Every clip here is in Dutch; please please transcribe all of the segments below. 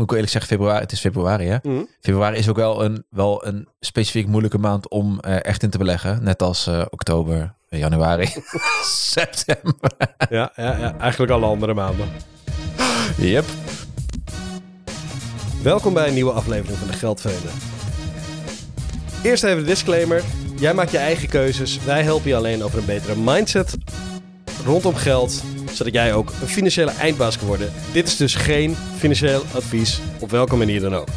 moet ik eerlijk zeggen, februari, het is februari hè. Mhm. Februari is ook wel een, wel een specifiek moeilijke maand om eh, echt in te beleggen. Net als eh, oktober, januari, september. Ja, ja, ja, eigenlijk alle andere maanden. Yep. Welkom bij een nieuwe aflevering van de Geldvrienden. Eerst even de disclaimer. Jij maakt je eigen keuzes. Wij helpen je alleen over een betere mindset rondom geld, zodat jij ook een financiële eindbaas kan worden. Dit is dus geen financieel advies, op welke manier dan ook.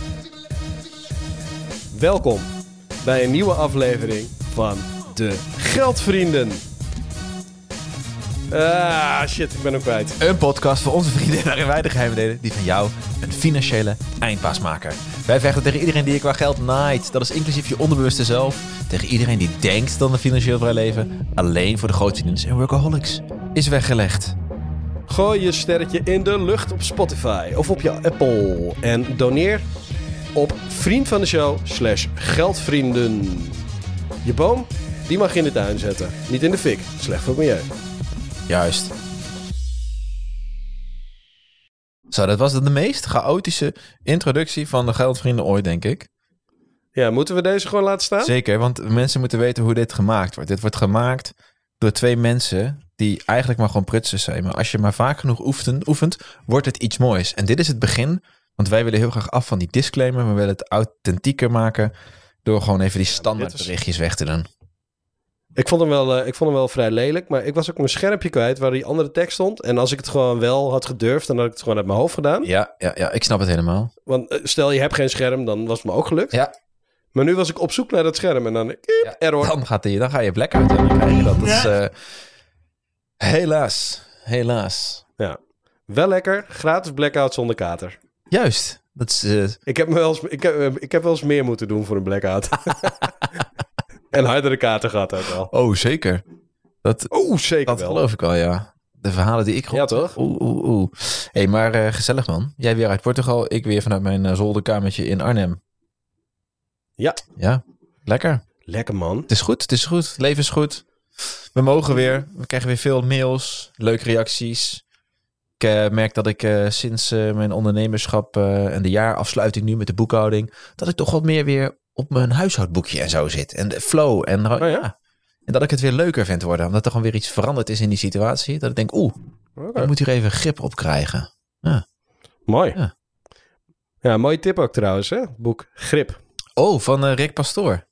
Welkom bij een nieuwe aflevering van de Geldvrienden. Ah, shit, ik ben hem kwijt. Een podcast voor onze vrienden waarin wij de geheimen delen die van jou een financiële eindpaas maken. Wij vechten tegen iedereen die je qua geld naait. Dat is inclusief je onderbewuste zelf. Tegen iedereen die denkt dat een financieel vrij leven alleen voor de grootverdieners en workaholics is weggelegd. Gooi je sterretje in de lucht op Spotify of op je Apple. En doneer op vriend van de show slash geldvrienden. Je boom, die mag je in de tuin zetten. Niet in de fik. Slecht voor het milieu. Juist. Zo, dat was de meest chaotische introductie van de geldvrienden ooit, denk ik. Ja, moeten we deze gewoon laten staan? Zeker, want mensen moeten weten hoe dit gemaakt wordt. Dit wordt gemaakt door twee mensen die eigenlijk maar gewoon prutsers zijn. Maar als je maar vaak genoeg oefent, oefent, wordt het iets moois. En dit is het begin, want wij willen heel graag af van die disclaimer. We willen het authentieker maken door gewoon even die standaard berichtjes weg te doen. Ik vond, hem wel, eh, ik vond hem wel vrij lelijk, maar ik was ook mijn schermpje kwijt waar die andere tekst stond. En als ik het gewoon wel had gedurfd, dan had ik het gewoon uit mijn hoofd gedaan. Ja, ja, ja, ik snap het helemaal. Want eh, stel je hebt geen scherm, dan was het me ook gelukt. Ja, Maar nu was ik op zoek naar dat scherm en dan... Iep, ja. error. Dan, gaat die, dan ga je blackout en dan krijg je dat. dat is, eh, helaas, helaas. Ja. Wel lekker, gratis blackout zonder kater. Juist, dat is... eh, Ik heb, me wel eens, ik, heb, ik heb wel eens meer moeten doen voor een blackout. en hardere kaarten gehad ook wel. oh, zeker. Dat, Oeh, zeker Dat wel. geloof ik al, ja. De verhalen die ik Ja, toch? Oeh, oeh, oeh. Hey, maar eh, gezellig man. Jij weer uit Portugal, ik weer vanuit mijn eh, zolderkamertje in Arnhem. Ja. Ja, lekker. Lekker man. Het is goed, het is goed. Het leven is goed. We mogen weer. We krijgen weer veel mails, leuke reacties. Ik eh, merk dat ik eh, sinds eh, mijn ondernemerschap en de jaarafsluiting nu met de boekhouding, dat ik toch wat meer weer op mijn huishoudboekje en zo zit. En de flow. En, Oh ja? ja. en dat ik het weer leuker vind worden. Omdat er gewoon weer iets veranderd is in die situatie. Dat ik denk, oeh, Oké. ik moet hier even grip op krijgen. Mooi. Ja. Ja. mooie tip ook trouwens, hè? Boek Grip. Oh, van Rick Pastoor.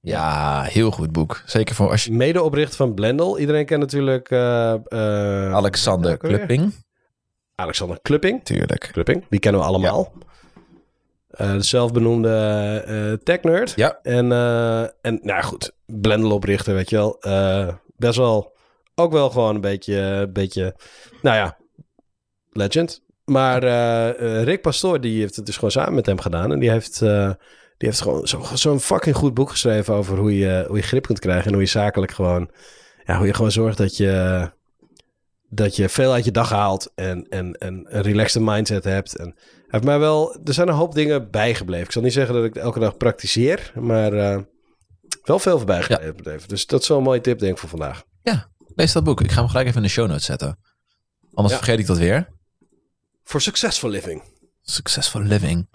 Ja, heel goed boek. Zeker voor als je... Medeoprichter van Blendel. Iedereen kent natuurlijk... eh, eh, Alexander? Klupping. Alexander Klupping. Tuurlijk. Klupping, die kennen we allemaal. Eh, de zelfbenoemde eh tech-nerd. Ja. En, en nou goed, Blendel oprichter, weet je wel. Best wel, ook wel gewoon een beetje, een beetje, nou ja, legend. Maar Rick Pastoor, die heeft het dus gewoon samen met hem gedaan. En die heeft, die heeft gewoon zo- zo'n fucking goed boek geschreven over hoe je, hoe je grip kunt krijgen. En hoe je zakelijk gewoon, ja, hoe je gewoon zorgt dat je, dat je veel uit je dag haalt. En, en, en een relaxed mindset hebt. En heeft mij wel, er zijn een hoop dingen bijgebleven. Ik zal niet zeggen dat ik het elke dag praktiseer, maar eh, wel veel voorbij gebleven. Dus dat is wel een mooie tip, denk ik, voor vandaag. Lees dat boek. Ik ga hem gelijk even in de show notes zetten. Anders Ja. vergeet ik dat weer. For Successful Living. Successful living.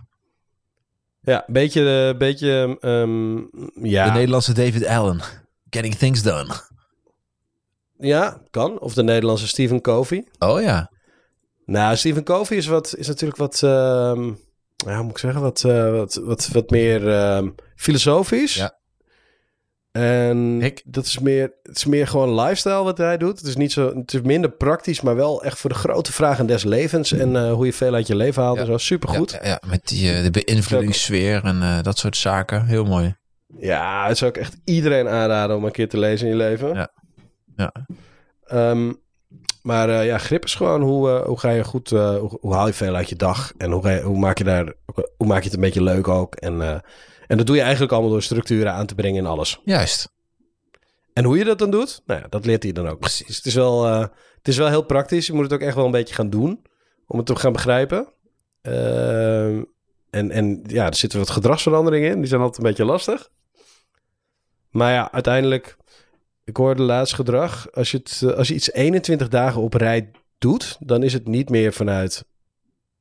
Ja, een beetje, eh, beetje ehm, ja. De Nederlandse David Allen. Getting things done. ja, kan. Of de Nederlandse Stephen Covey. Oh ja. Nou, Stephen Covey is, wat, is natuurlijk wat, ehm, ja, hoe moet ik zeggen, wat, eh, wat, wat, wat meer ehm, filosofisch. Ja. En Ik- dat is meer, het is meer gewoon lifestyle wat hij doet. Het is, niet zo, het is minder praktisch, maar wel echt voor de grote vragen des levens. En eh, hoe je veel uit je leven haalt Ja. en zo. Supergoed. Ja, ja, ja, met die, eh, de beïnvloedingssfeer en eh, dat soort zaken. Heel mooi. Ja, het zou ik echt iedereen aanraden om een keer te lezen in je leven. Ja. Ja. Ehm, maar ja, grip is gewoon hoe, hoe ga je goed, hoe, hoe haal je veel uit je dag en hoe, ga je, hoe, maak je daar, hoe maak je het een beetje leuk ook. En, en dat doe je eigenlijk allemaal door structuren aan te brengen in alles. Juist. En hoe je dat dan doet, nou ja, dat leert hij dan ook. Precies. Het is, wel, eh, het is wel heel praktisch. Je moet het ook echt wel een beetje gaan doen om het te gaan begrijpen. Ehm, en, en ja, er zitten wat gedragsveranderingen in. Die zijn altijd een beetje lastig. Maar ja, uiteindelijk, ik hoorde laatst gedrag. Als je, het, eh, als je iets 21 dagen op rij doet, dan is het niet meer vanuit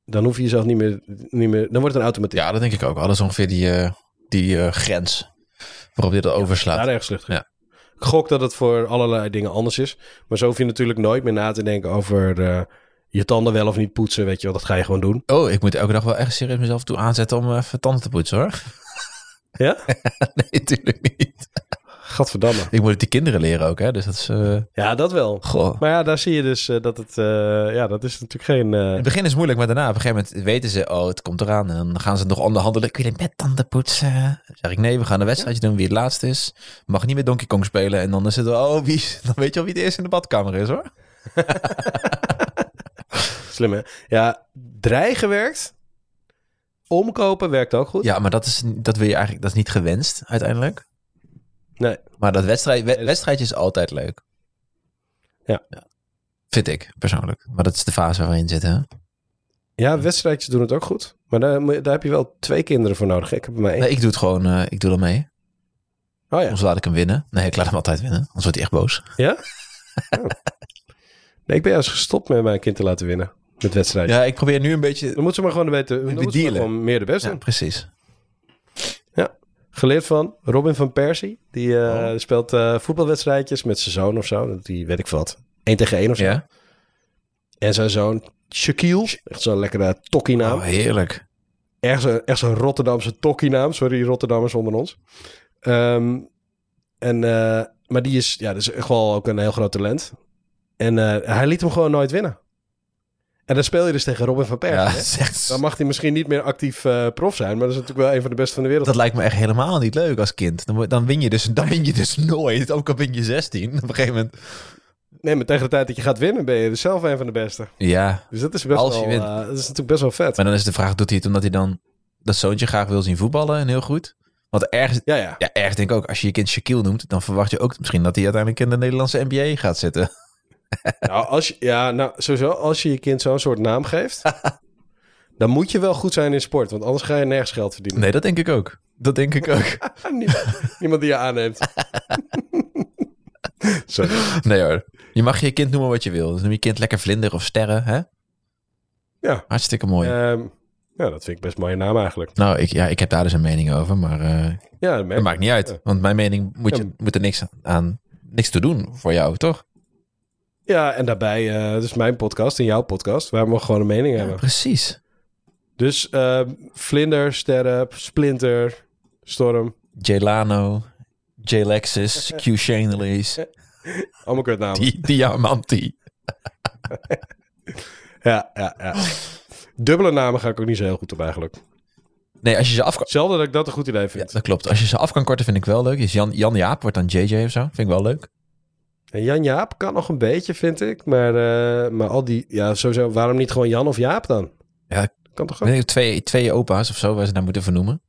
dan hoef je jezelf niet meer, niet meer... Dan wordt het een automatisme. Ja, dat denk ik ook is ongeveer die, eh, die eh, grens waarop dit overslaat. Daar ergens lucht. Ja. Ik gok dat het voor allerlei dingen anders is. Maar zo hoef je natuurlijk nooit meer na te denken over eh, je tanden wel of niet poetsen. Weet je wel, dat ga je gewoon doen. Oh, ik moet elke dag wel echt serieus mezelf toe aanzetten om eh, even tanden te poetsen hoor. Ja? nee, natuurlijk niet. Gadverdamme. Ik moet het die kinderen leren ook, hè. Dus dat is... eh, Ja, dat wel. goh. Maar ja, daar zie je dus eh, dat het... eh, ja, dat is natuurlijk geen... eh, In het begin is moeilijk, maar daarna op een gegeven moment weten ze, oh, het komt eraan. En dan gaan ze nog onderhandelen. Kun je met tanden poetsen? Dan zeg ik, nee, we gaan een wedstrijdje doen wie het laatste is. Mag niet met Donkey Kong spelen. En dan is het, oh, wie, is- dan weet je al wie het eerst in de badkamer is, hoor. Slim, hè? Ja, dreigen werkt. Omkopen werkt ook goed. Ja, maar dat, is, dat wil je eigenlijk, dat is niet gewenst, uiteindelijk. Nee. Maar dat wedstrijd, we- wedstrijdje is altijd leuk. Ja. Vind ik, persoonlijk. Maar dat is de fase waarin je zit, hè? Ja, wedstrijdjes doen het ook goed. Maar daar, daar heb je wel twee kinderen voor nodig. Ik heb er maar één. Nee, ik doe het gewoon, eh, ik doe er mee. Oh ja. Anders laat ik hem winnen. Nee, ik laat hem altijd winnen. Anders wordt hij echt boos. Ja? Oh. Nee, ik ben juist gestopt met mijn kind te laten winnen. Met wedstrijden. Ja, ik probeer nu een beetje... Dan moet ze maar gewoon weten. Dan Met moet ze gewoon meer de beste. Ja, precies. Geleerd van Robin van Persie. Die eh, Oh. speelt eh, voetbalwedstrijdjes met zijn zoon of zo. Die weet ik wat. 1 tegen 1 of zo. Ja? En zijn zoon Shaquille. Echt zo'n lekkere tokkie naam. Oh, heerlijk. Echt zo'n echt zo'n Rotterdamse tokkie naam. Sorry, Rotterdammers onder ons. Ehm, en, eh, maar die is, ja, dat is echt wel ook een heel groot talent. En hij liet hem gewoon nooit winnen. En dan speel je dus tegen Robin van Persie. Ja, Dan mag hij misschien niet meer actief eh, prof zijn. Maar dat is natuurlijk wel een van de beste van de wereld. dat lijkt me echt helemaal niet leuk als kind. Dan, dan, win, je dus, dan win je dus nooit. Ook al win je 16. Op een gegeven moment... Nee, maar tegen de tijd dat je gaat winnen, ben je dus zelf een van de beste. Ja, Dus dat is best Als je wel, wint. eh, dat is natuurlijk best wel vet. maar dan is de vraag, doet hij het omdat hij dan dat zoontje graag wil zien voetballen en heel goed? Want ergens, Ja, ja. ja, ergens denk ik ook, als je je kind Shaquille noemt, dan verwacht je ook misschien dat hij uiteindelijk in de Nederlandse NBA gaat zitten. Nou, als je, ja, nou, sowieso, als je je kind zo'n soort naam geeft, dan moet je wel goed zijn in sport. Want anders ga je nergens geld verdienen. Nee, dat denk ik ook. Dat denk ik ook. niemand, niemand die je aanneemt. Sorry. Nee hoor. Je mag je kind noemen wat je wil. Dus noem je kind lekker vlinder of sterren, hè? Ja. Hartstikke mooi. Ehm, ja, dat vind ik best een mooie naam eigenlijk. Nou, ik, ja, ik heb daar dus een mening over, maar eh, Ja, dat maakt niet uit. Ja. Want mijn mening moet, je, Ja. moet er niks aan, niks te doen voor jou, toch? Ja, en daarbij, eh dus mijn podcast en jouw podcast, waar we gewoon een mening Ja, hebben. precies. Dus ehm, Vlinder, Sterren, Splinter, Storm, Jelano, J-Lexus, Q Shanley's, allemaal kutnamen. Di- Diamanti. Ja, ja, ja. Dubbele namen ga ik ook niet zo heel goed op eigenlijk. Nee, als je ze af kan... Zelden dat ik dat een goed idee Ja, vind. dat klopt. Als je ze af kan korten, vind ik wel leuk. Is Jan, Jan Jaap wordt dan JJ of zo. Vind ik wel leuk. En Jan Jaap kan nog een beetje, vind ik. Maar, eh, maar al die, ja, sowieso, waarom niet gewoon Jan of Jaap dan? Ja, Kan toch ook? Ik, twee, twee opa's of zo, waar ze naar moeten vernoemen.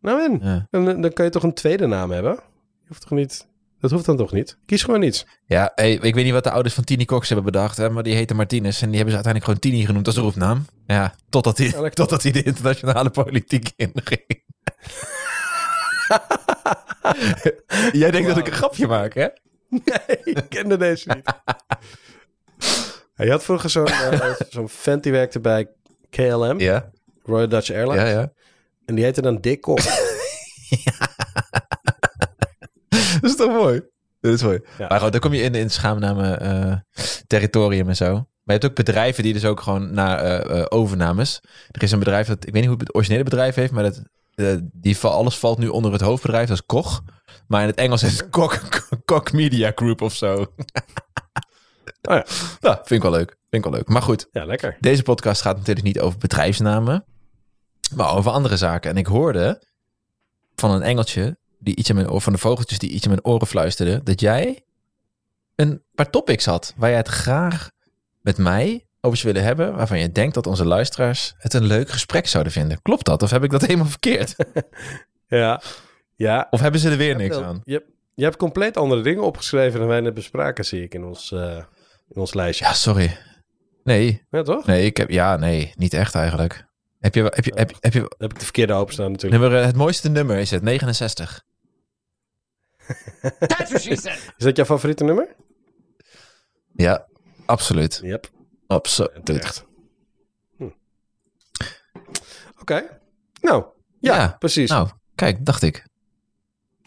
Nou en, Ja. dan, dan kan je toch een tweede naam hebben? Je hoeft toch niet, dat hoeft dan toch niet? Kies gewoon iets. Ja, hey, ik weet niet wat de ouders van Tini Cox hebben bedacht, hè, maar die heette Martinez. En die hebben ze uiteindelijk gewoon Tini genoemd als roepnaam. Ja, totdat hij, Ja, totdat hij de internationale politiek inging. Jij denkt dat ik een grapje maak, hè? Nee, ik kende deze niet. Je had vroeger zo'n eh, zo'n vent die werkte bij KLM, Ja, Royal Dutch Airlines. ja, ja. En die heette dan Dick Kok. Dat is toch mooi? Dat is mooi. Ja. Maar goed, dan kom je in, in schaamname eh, territorium en zo. Maar je hebt ook bedrijven die dus ook gewoon naar eh, eh, overnames. Er is een bedrijf dat, ik weet niet hoe het originele bedrijf heeft, maar dat, eh, die, alles valt nu onder het hoofdbedrijf, dat is Koch. Maar in het Engels is het Koch, Koch Media Group of zo. Oh ja. Ja, vind ik wel leuk. Vind ik wel leuk. Maar goed, Ja, lekker. deze podcast gaat natuurlijk niet over bedrijfsnamen, maar over andere zaken. En ik hoorde van een engeltje, die iets in mijn oor, van de vogeltjes die iets in mijn oren fluisterde, dat jij een paar topics had waar jij het graag met mij over zou willen hebben, waarvan je denkt dat onze luisteraars het een leuk gesprek zouden vinden. Klopt dat? Of heb ik dat helemaal verkeerd? Ja. Ja. Of hebben ze er weer niks Wel, aan? Je, hebt- je hebt compleet andere dingen opgeschreven dan wij net bespraken, zie ik in ons, eh, in ons lijstje. Ja, sorry. Nee, Ja, toch? nee, ik heb, ja, nee, niet echt eigenlijk. Heb je, heb je, heb je, heb je Dan heb ik de verkeerde openstaan natuurlijk. nummer, eh, het mooiste nummer is het 69. That's what she said. Is dat jouw favoriete nummer? Ja, absoluut. Yep. Absoluut. Hm. Oké. Nou, ja, Ja, precies. Nou, kijk, dacht ik.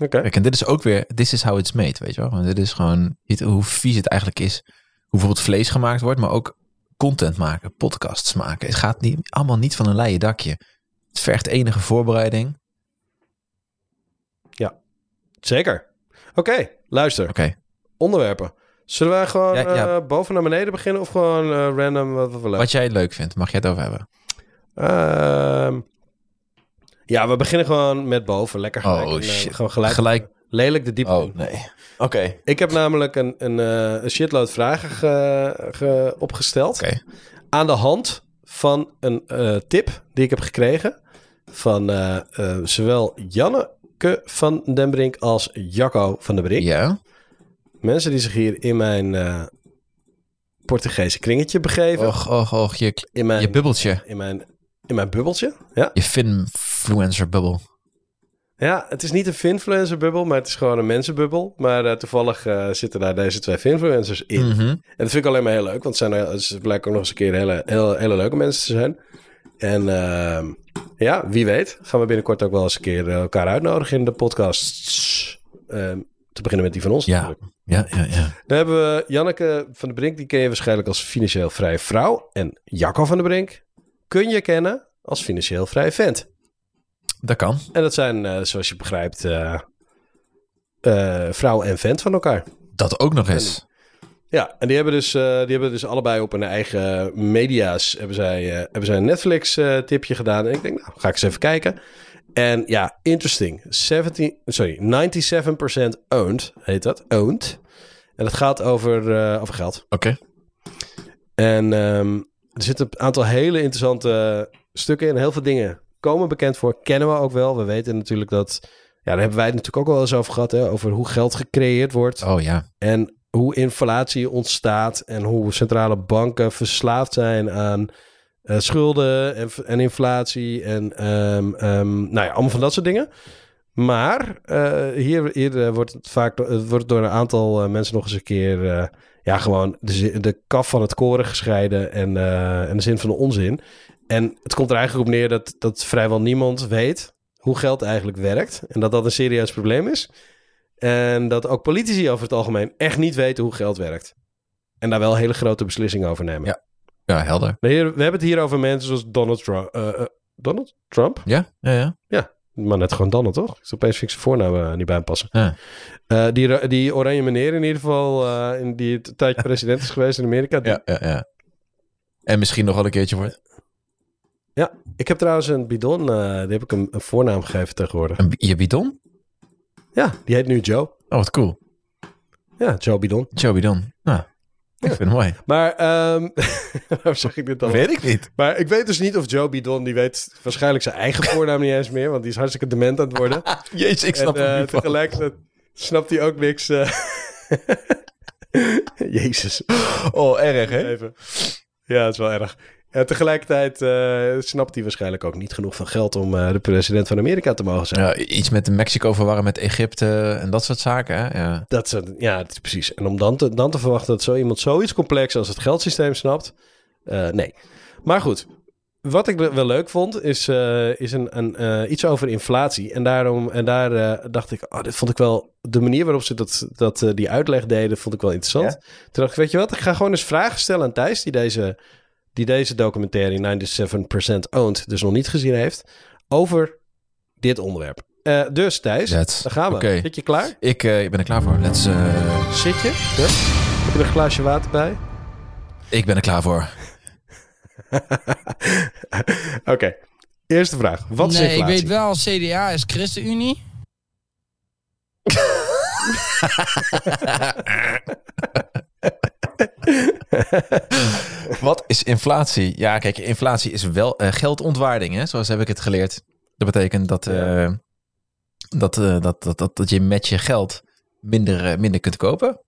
Oké. Kijk, en dit is ook weer, this is how it's made, weet je wel. Want dit is gewoon hoe vies het eigenlijk is. Hoe bijvoorbeeld vlees gemaakt wordt, maar ook content maken, podcasts maken. Het gaat niet, allemaal niet van een leien dakje. Het vergt enige voorbereiding. Zeker. Oké, luister. Oké, Onderwerpen. Zullen wij gewoon Ja, ja. eh, boven naar beneden beginnen of gewoon eh, random wat we leuk wat jij leuk vindt, mag jij het over hebben. Ehm, ja, we beginnen gewoon met boven. Lekker gelijk. Oh, En, eh, shit. Gewoon gelijk, Gelijk. lelijk de diepte. in. nee. Oké. Ik heb namelijk een, een, eh, een shitload vragen ge- ge- opgesteld. Oké. Aan de hand van een eh, tip die ik heb gekregen van eh, eh, zowel Janneke van den Brink als Jacco van den Brink. Ja. Mensen die zich hier in mijn eh Portugese kringetje begeven. Och, och, och, je, in, mijn, je bubbeltje. in, mijn, in mijn bubbeltje. Ja. Je finfluencer bubbel. ja, het is niet een finfluencer bubbel, maar het is gewoon een mensenbubbel. Maar eh, toevallig eh, zitten daar deze twee finfluencers in. Mhm. En dat vind ik alleen maar heel leuk, want het zijn, ze blijken ook nog eens een keer hele, hele, hele leuke mensen te zijn. En ehm, ja, wie weet, gaan we binnenkort ook wel eens een keer eh, elkaar uitnodigen in de podcast. Ehm, te beginnen met die van ons. Ja. natuurlijk. Ja, ja, ja. Dan hebben we Janneke van der Brink, die ken je waarschijnlijk als financieel vrije vrouw. En Jacco van der Brink kun je kennen als financieel vrij vent. Dat kan. En dat zijn, eh, zoals je begrijpt, eh, vrouw en vent van elkaar. Dat ook nog eens. Ja, en die hebben dus, die hebben dus allebei op hun eigen media's hebben zij, hebben zij een Netflix-tipje gedaan. En ik denk, nou, ga ik eens even kijken. En ja, interesting. 17, sorry, 97% owned, heet dat. Owned. En het gaat over, over geld. Oké. En ehm, er zitten een aantal hele interessante stukken in. Heel veel dingen komen bekend voor. Kennen we ook wel. We weten natuurlijk dat... Ja, daar hebben wij het natuurlijk ook wel eens over gehad. Hè, over hoe geld gecreëerd wordt. Oh ja. En hoe inflatie ontstaat. En hoe centrale banken verslaafd zijn aan eh, schulden en, en inflatie. En ehm, ehm, nou ja, allemaal van dat soort dingen. Maar eh, hier, hier eh, wordt het vaak wordt door een aantal mensen nog eens een keer... ja, gewoon de, de kaf van het koren gescheiden en, eh, en de zin van de onzin. En het komt er eigenlijk op neer dat, dat vrijwel niemand weet hoe geld eigenlijk werkt. En dat dat een serieus probleem is. En dat ook politici over het algemeen echt niet weten hoe geld werkt. En daar wel hele grote beslissingen over nemen. Ja. Ja, helder. We hebben het hier over mensen zoals Donald Trump. eh, eh, Donald Trump? Ja, ja, ja. Maar net gewoon Donald, toch? Dus opeens vind ik zijn voornaam eh, niet bij hem passen. Ja. Eh, die, die oranje meneer in ieder geval, eh, in die een tijdje president is geweest in Amerika. die- Ja, ja, ja. En misschien nog wel een keertje wordt. Ik heb trouwens een bidon, die heb ik een, een voornaam gegeven tegenwoordig. Een, je bidon? Ja, die heet nu Joe. Oh, wat cool. Ja, Joe Bidon. Joe bidon. Nou, ik vind het mooi. Maar, ehm waarom zeg ik dit dan? weet ik niet. Maar ik weet dus niet of Joe Bidon, die weet waarschijnlijk zijn eigen voornaam niet eens meer, want die is hartstikke dement aan het worden. Jezus, ik snap en het eh, niet tegelijkertijd snapt hij ook niks. eh. Jezus. Oh, erg, hè? Even. Ja, het is wel erg. En tegelijkertijd eh, snapt hij waarschijnlijk ook niet genoeg van geld om eh, de president van Amerika te mogen zijn. Ja, iets met Mexico verwarren met Egypte en dat soort zaken, hè? Ja. Dat ja, is precies. En om dan te, dan te verwachten dat zo iemand zoiets complex als het geldsysteem snapt, eh, nee. Maar goed, wat ik wel leuk vond, is, is een, een, iets over inflatie. En, daarom, en daar dacht ik, oh, dit vond ik wel, de manier waarop ze dat, dat, die uitleg deden, vond ik wel interessant. Ja? Toen dacht ik, weet je wat, ik ga gewoon eens vragen stellen aan Thijs, die deze, die deze documentaire 97% Owned dus nog niet gezien heeft, over dit onderwerp. Eh, dus Thijs, That's- daar gaan we. oké. Zit je klaar? Ik eh, ben er klaar voor. Let's, eh, Zit je? Ja? Heb je er een glaasje water bij? ik ben er klaar voor. Oké. Eerste vraag. Wat is nee, ik inflatie? weet wel, CDA is ChristenUnie. Wat is inflatie? Ja, kijk, inflatie is wel eh, geldontwaarding, hè? Zoals heb ik het geleerd. Dat betekent dat, eh, dat, eh, dat, dat, dat, dat je met je geld minder, minder kunt kopen.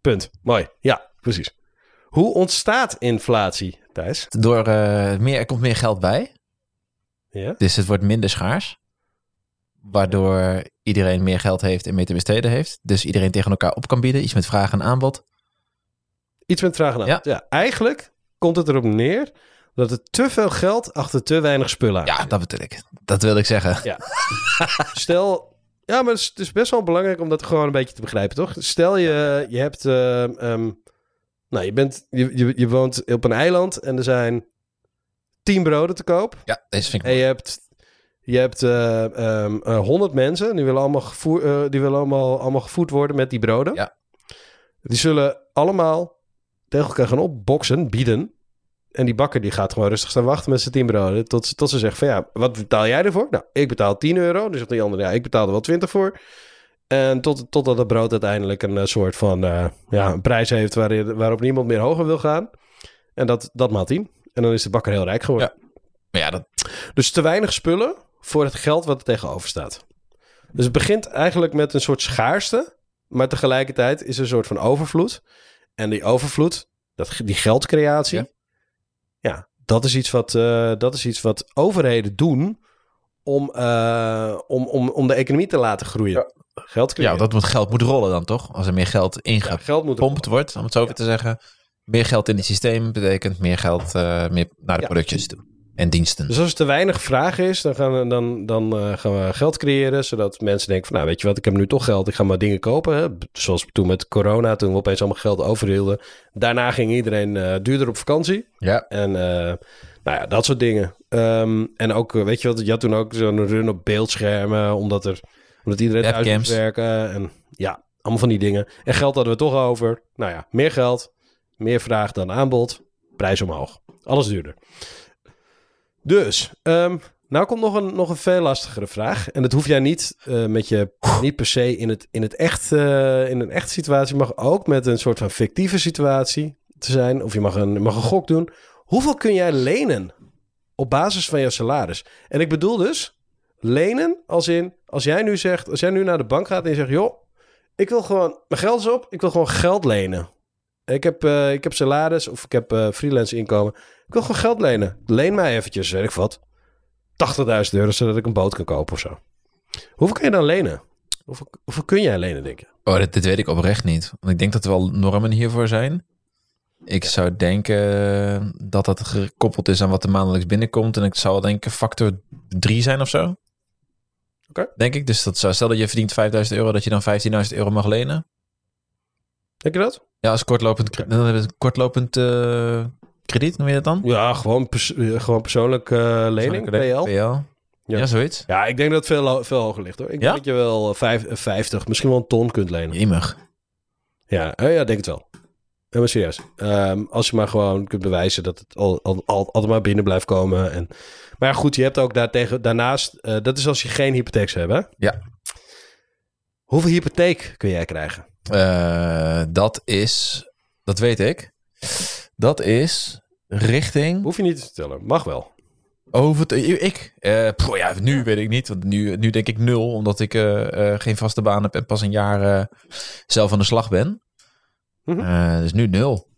Punt. Mooi. Ja, precies. Hoe ontstaat inflatie, Thijs? Door, meer, er komt meer geld bij, Ja? dus het wordt minder schaars. Waardoor iedereen meer geld heeft en meer te besteden heeft. Dus iedereen tegen elkaar op kan bieden. Iets met vraag en aanbod. Iets met vragen aan. Ja. Ja. Eigenlijk komt het erop neer Dat er te veel geld achter te weinig spullen aan Ja, dat bedoel ik. Dat wilde ik zeggen. Stel, ja, maar het is, het is best wel belangrijk om dat gewoon een beetje te begrijpen, toch? Stel je, je hebt, eh, ehm, nou, je bent, je, je, je woont op een eiland en er zijn tien broden te koop. Ja, deze vind ik En je hebt, je hebt eh, ehm, eh, 100 mensen, die willen, allemaal gevoer, die willen allemaal, allemaal gevoed worden met die broden. Ja. Die zullen allemaal tegen elkaar gaan opboksen, bieden. En die bakker die gaat gewoon rustig staan wachten met zijn 10 broden. Tot, ze- tot ze zegt van ja, wat betaal jij ervoor? Nou, ik betaal 10 euro. Dan zegt die andere, ja, ik betaal er wel 20 voor. En tot, totdat het brood uiteindelijk een eh, soort van eh, ja, een prijs heeft waarin, waarop niemand meer hoger wil gaan. En dat, dat maalt 10. En dan is de bakker heel rijk geworden. Maar ja, dat, Dus te weinig spullen voor het geld wat er tegenover staat. Dus het begint eigenlijk met een soort schaarste, maar tegelijkertijd is er een soort van overvloed. En die overvloed, dat, die geldcreatie, Ja. ja, dat, is iets wat, eh, dat is iets wat overheden doen om, eh, om, om, om de economie te laten groeien. Geld ja, dat moet, geld moet rollen dan toch? Als er meer geld Ja, ingepompt geld moet wordt, om het zo te zeggen. Meer geld in het systeem betekent meer geld eh, meer naar de Ja. productjes toe. En diensten. Dus als er te weinig vraag is, dan gaan we, dan, dan, eh, gaan we geld creëren. Zodat mensen denken van, nou weet je wat, ik heb nu toch geld. Ik ga maar dingen kopen. Hè? Zoals toen met corona, toen we opeens allemaal geld overhielden. Daarna ging iedereen eh, duurder op vakantie. Ja. En eh, nou ja, dat soort dingen. Ehm, en ook, weet je wat, je had toen ook zo'n run op beeldschermen. Omdat, er, omdat iedereen thuis moest werken. En ja, allemaal van die dingen. En geld hadden we toch over. Nou ja, meer geld, meer vraag dan aanbod. Prijs omhoog. Alles duurder. Dus, ehm, nou komt nog een, nog een veel lastigere vraag. En dat hoef jij niet eh, met je, niet per se in, het, in, het echt, eh, in een echte situatie, mag ook met een soort van fictieve situatie te zijn. Of je mag een, mag een gok doen. Hoeveel kun jij lenen op basis van jouw salaris? En ik bedoel dus lenen als in, als jij nu zegt, als jij nu naar de bank gaat en je zegt, joh, ik wil gewoon, mijn geld is op, ik wil gewoon geld lenen. Ik heb, eh, ik heb salaris of ik heb freelance inkomen. Ik wil gewoon geld lenen. Leen mij eventjes, weet ik wat. 80.000 euro, zodat ik een boot kan kopen of zo. Hoeveel kun je dan lenen? Hoeveel, hoeveel kun jij lenen, denk je? Oh, dit, dit weet ik oprecht niet. Want ik denk dat er wel normen hiervoor zijn. Ik zou denken dat dat gekoppeld is aan wat er maandelijks binnenkomt. En ik zou denken factor 3 zijn of zo. Oké. Denk ik. Dus dat zou, stel dat je verdient 5000 euro, dat je dan 15.000 euro mag lenen. Denk je dat? Ja, als kortlopend, cre- dan hebben we een kortlopend eh, krediet, noem je dat dan? Ja, gewoon, pers- eh, gewoon persoonlijk eh, lening, Persoonlijke PL. PL. Ja. Ja. zoiets. Ja, ik denk dat het veel, veel hoger ligt hoor. Ik Ja? denk dat je wel vijf, eh, 50, misschien wel een ton kunt lenen. Jemig. Ja, eh, ja denk het wel. Ja, maar serieus. Ehm, als je maar gewoon kunt bewijzen dat het al, al, al- altijd maar binnen blijft komen. En, maar ja, goed, je hebt ook daartegen, daarnaast, dat is als je geen hypotheek hebt, hè? Ja. Hoeveel hypotheek kun jij krijgen? Dat is, dat weet ik. Dat is richting Hoef je niet te vertellen, mag wel. over het, ik. Poeh, ja, nu weet ik niet, want nu, nu denk ik nul, omdat ik eh, eh, geen vaste baan heb en pas een jaar zelf aan de slag ben. Mhm. Dus nu nul.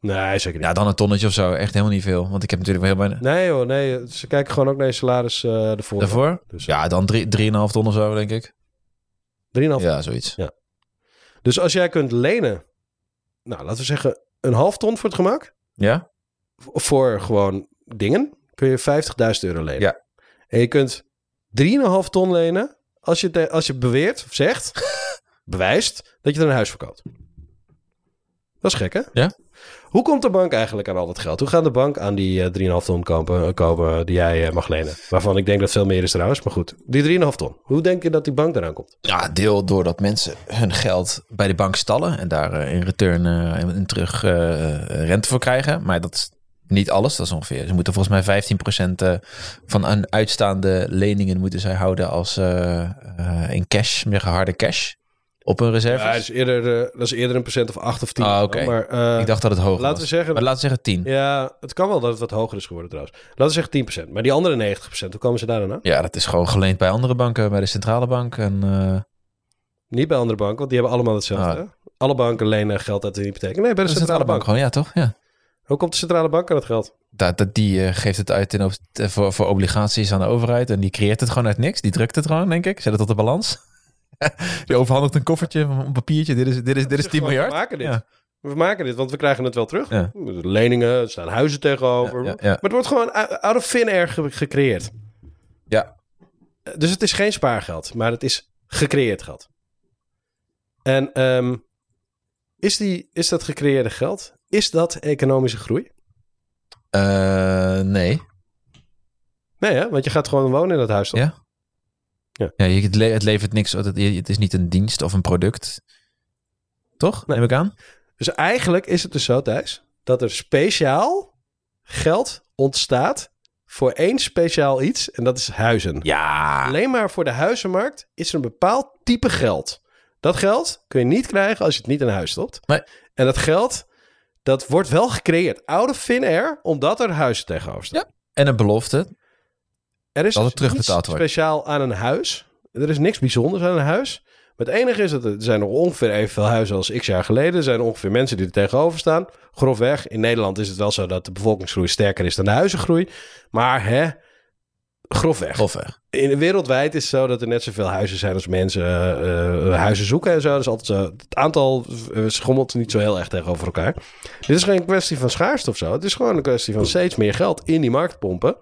Nee, zeker niet. Ja, dan een tonnetje of zo. Echt helemaal niet veel, want ik heb natuurlijk wel heel weinig. Nee hoor, nee. Ze kijken gewoon ook naar je salaris ervoor. Daarvoor? Dus, Ja, dan drie- 3,5 ton of zo, denk ik. 3,5. Ja, zoiets. Dus als jij kunt lenen, nou laten we zeggen een half ton voor het gemak. Ja? v- Voor gewoon dingen, kun je 50.000 euro lenen. Ja. En je kunt 3,5 ton lenen als je, te- als je beweert of zegt, bewijst dat je er een huis verkoopt. Dat is gek hè? Ja. Hoe komt de bank eigenlijk aan al dat geld? Hoe gaat de bank aan die eh, 3,5 ton kopen, kopen die jij eh, mag lenen? Waarvan ik denk dat veel meer is trouwens, maar goed. Die 3,5 ton. Hoe denk je dat die bank eraan komt? Ja, deel doordat mensen hun geld bij de bank stallen en daar eh, in return eh, in terug eh, rente voor krijgen. Maar dat is niet alles. Dat is ongeveer. Ze moeten volgens mij 15% eh, van een uitstaande leningen moeten zij houden als eh, eh, in cash, meer harde cash op hun reserves. Ja, dat is eerder, eh, dat is eerder een procent of 8 of 10. Ah, oké. Maar eh, ik dacht dat het hoger laten was. we zeggen, Maar laten we zeggen 10. Ja, het kan wel dat het wat hoger is geworden trouwens. Laten we zeggen 10%. Maar die andere 90%, hoe komen ze daar dan aan? Ja, dat is gewoon geleend bij andere banken, bij de centrale bank. En, eh, Niet bij andere banken, want die hebben allemaal hetzelfde. Ah. Alle banken lenen geld uit de hypotheek. Nee, bij de, de centrale, bank. gewoon, ja toch? Ja. Hoe komt de centrale bank aan het geld? Dat, dat, die geeft het uit in, voor, voor obligaties aan de overheid. En die creëert het gewoon uit niks. Die drukt het gewoon, denk ik. Zet het op de balans. die overhandigt een koffertje, een papiertje. Dit is, dit is, dit is 10 Gewoon miljard. Maken dit. Ja. We maken dit, want we krijgen het wel terug. Ja. Leningen, er staan huizen tegenover. Ja. Maar het wordt gewoon out of thin air ge- gecreëerd. Ja. Dus het is geen spaargeld, maar het is gecreëerd geld. En ehm, is, die, is dat gecreëerde geld, is dat economische groei? Eh, nee. Nee, hè? want je gaat gewoon wonen in dat huis. toch? Ja. Ja. Ja, je, het, le- het levert niks. Het, het is niet een dienst of een product. Toch? Nee. Neem ik aan? Dus eigenlijk is het dus zo, Thijs, dat er speciaal geld ontstaat voor één speciaal iets. En dat is huizen. Ja. Alleen maar voor de huizenmarkt is er een bepaald type geld. Dat geld kun je niet krijgen als je het niet in huis stopt. Nee. En dat geld, dat wordt wel gecreëerd out of thin air, omdat er huizen tegenover staan. En een belofte. Er is Dat het dus terugbetaald wordt. speciaal aan een huis. Er is niks bijzonders aan een huis. Maar het enige is dat er zijn nog ongeveer evenveel huizen als x jaar geleden. Er zijn ongeveer mensen die er tegenover staan. Grofweg. In Nederland is het wel zo dat de bevolkingsgroei sterker is dan de huizengroei. Maar hè, grofweg. Grofweg. In, wereldwijd is het zo dat er net zoveel huizen zijn als mensen eh, eh, huizen zoeken en zo. Is altijd zo. Het aantal eh, schommelt niet zo heel erg tegenover elkaar. Dit is geen kwestie van schaarste of zo. Het is gewoon een kwestie van steeds meer geld in die markt pompen.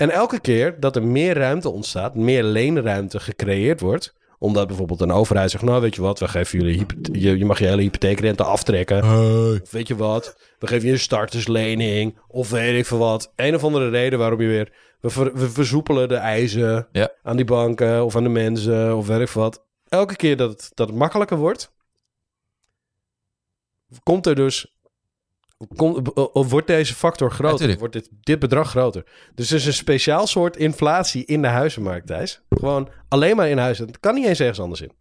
En elke keer dat er meer ruimte ontstaat, meer leenruimte gecreëerd wordt, omdat bijvoorbeeld een overheid zegt, nou weet je wat, we geven jullie je, je mag je hele hypotheekrente aftrekken. Of weet je wat, we geven je een starterslening. Of weet ik veel wat. Een of andere reden waarom je weer... We, ver- we versoepelen de eisen Ja. aan die banken of aan de mensen of weet ik veel wat. Elke keer dat het, dat het makkelijker wordt, komt er dus... Komt, wordt deze factor groter? wordt dit, dit bedrag groter? Dus er is een speciaal soort inflatie in de huizenmarkt, Thijs. Gewoon alleen maar in huizen. Het kan niet eens ergens anders in.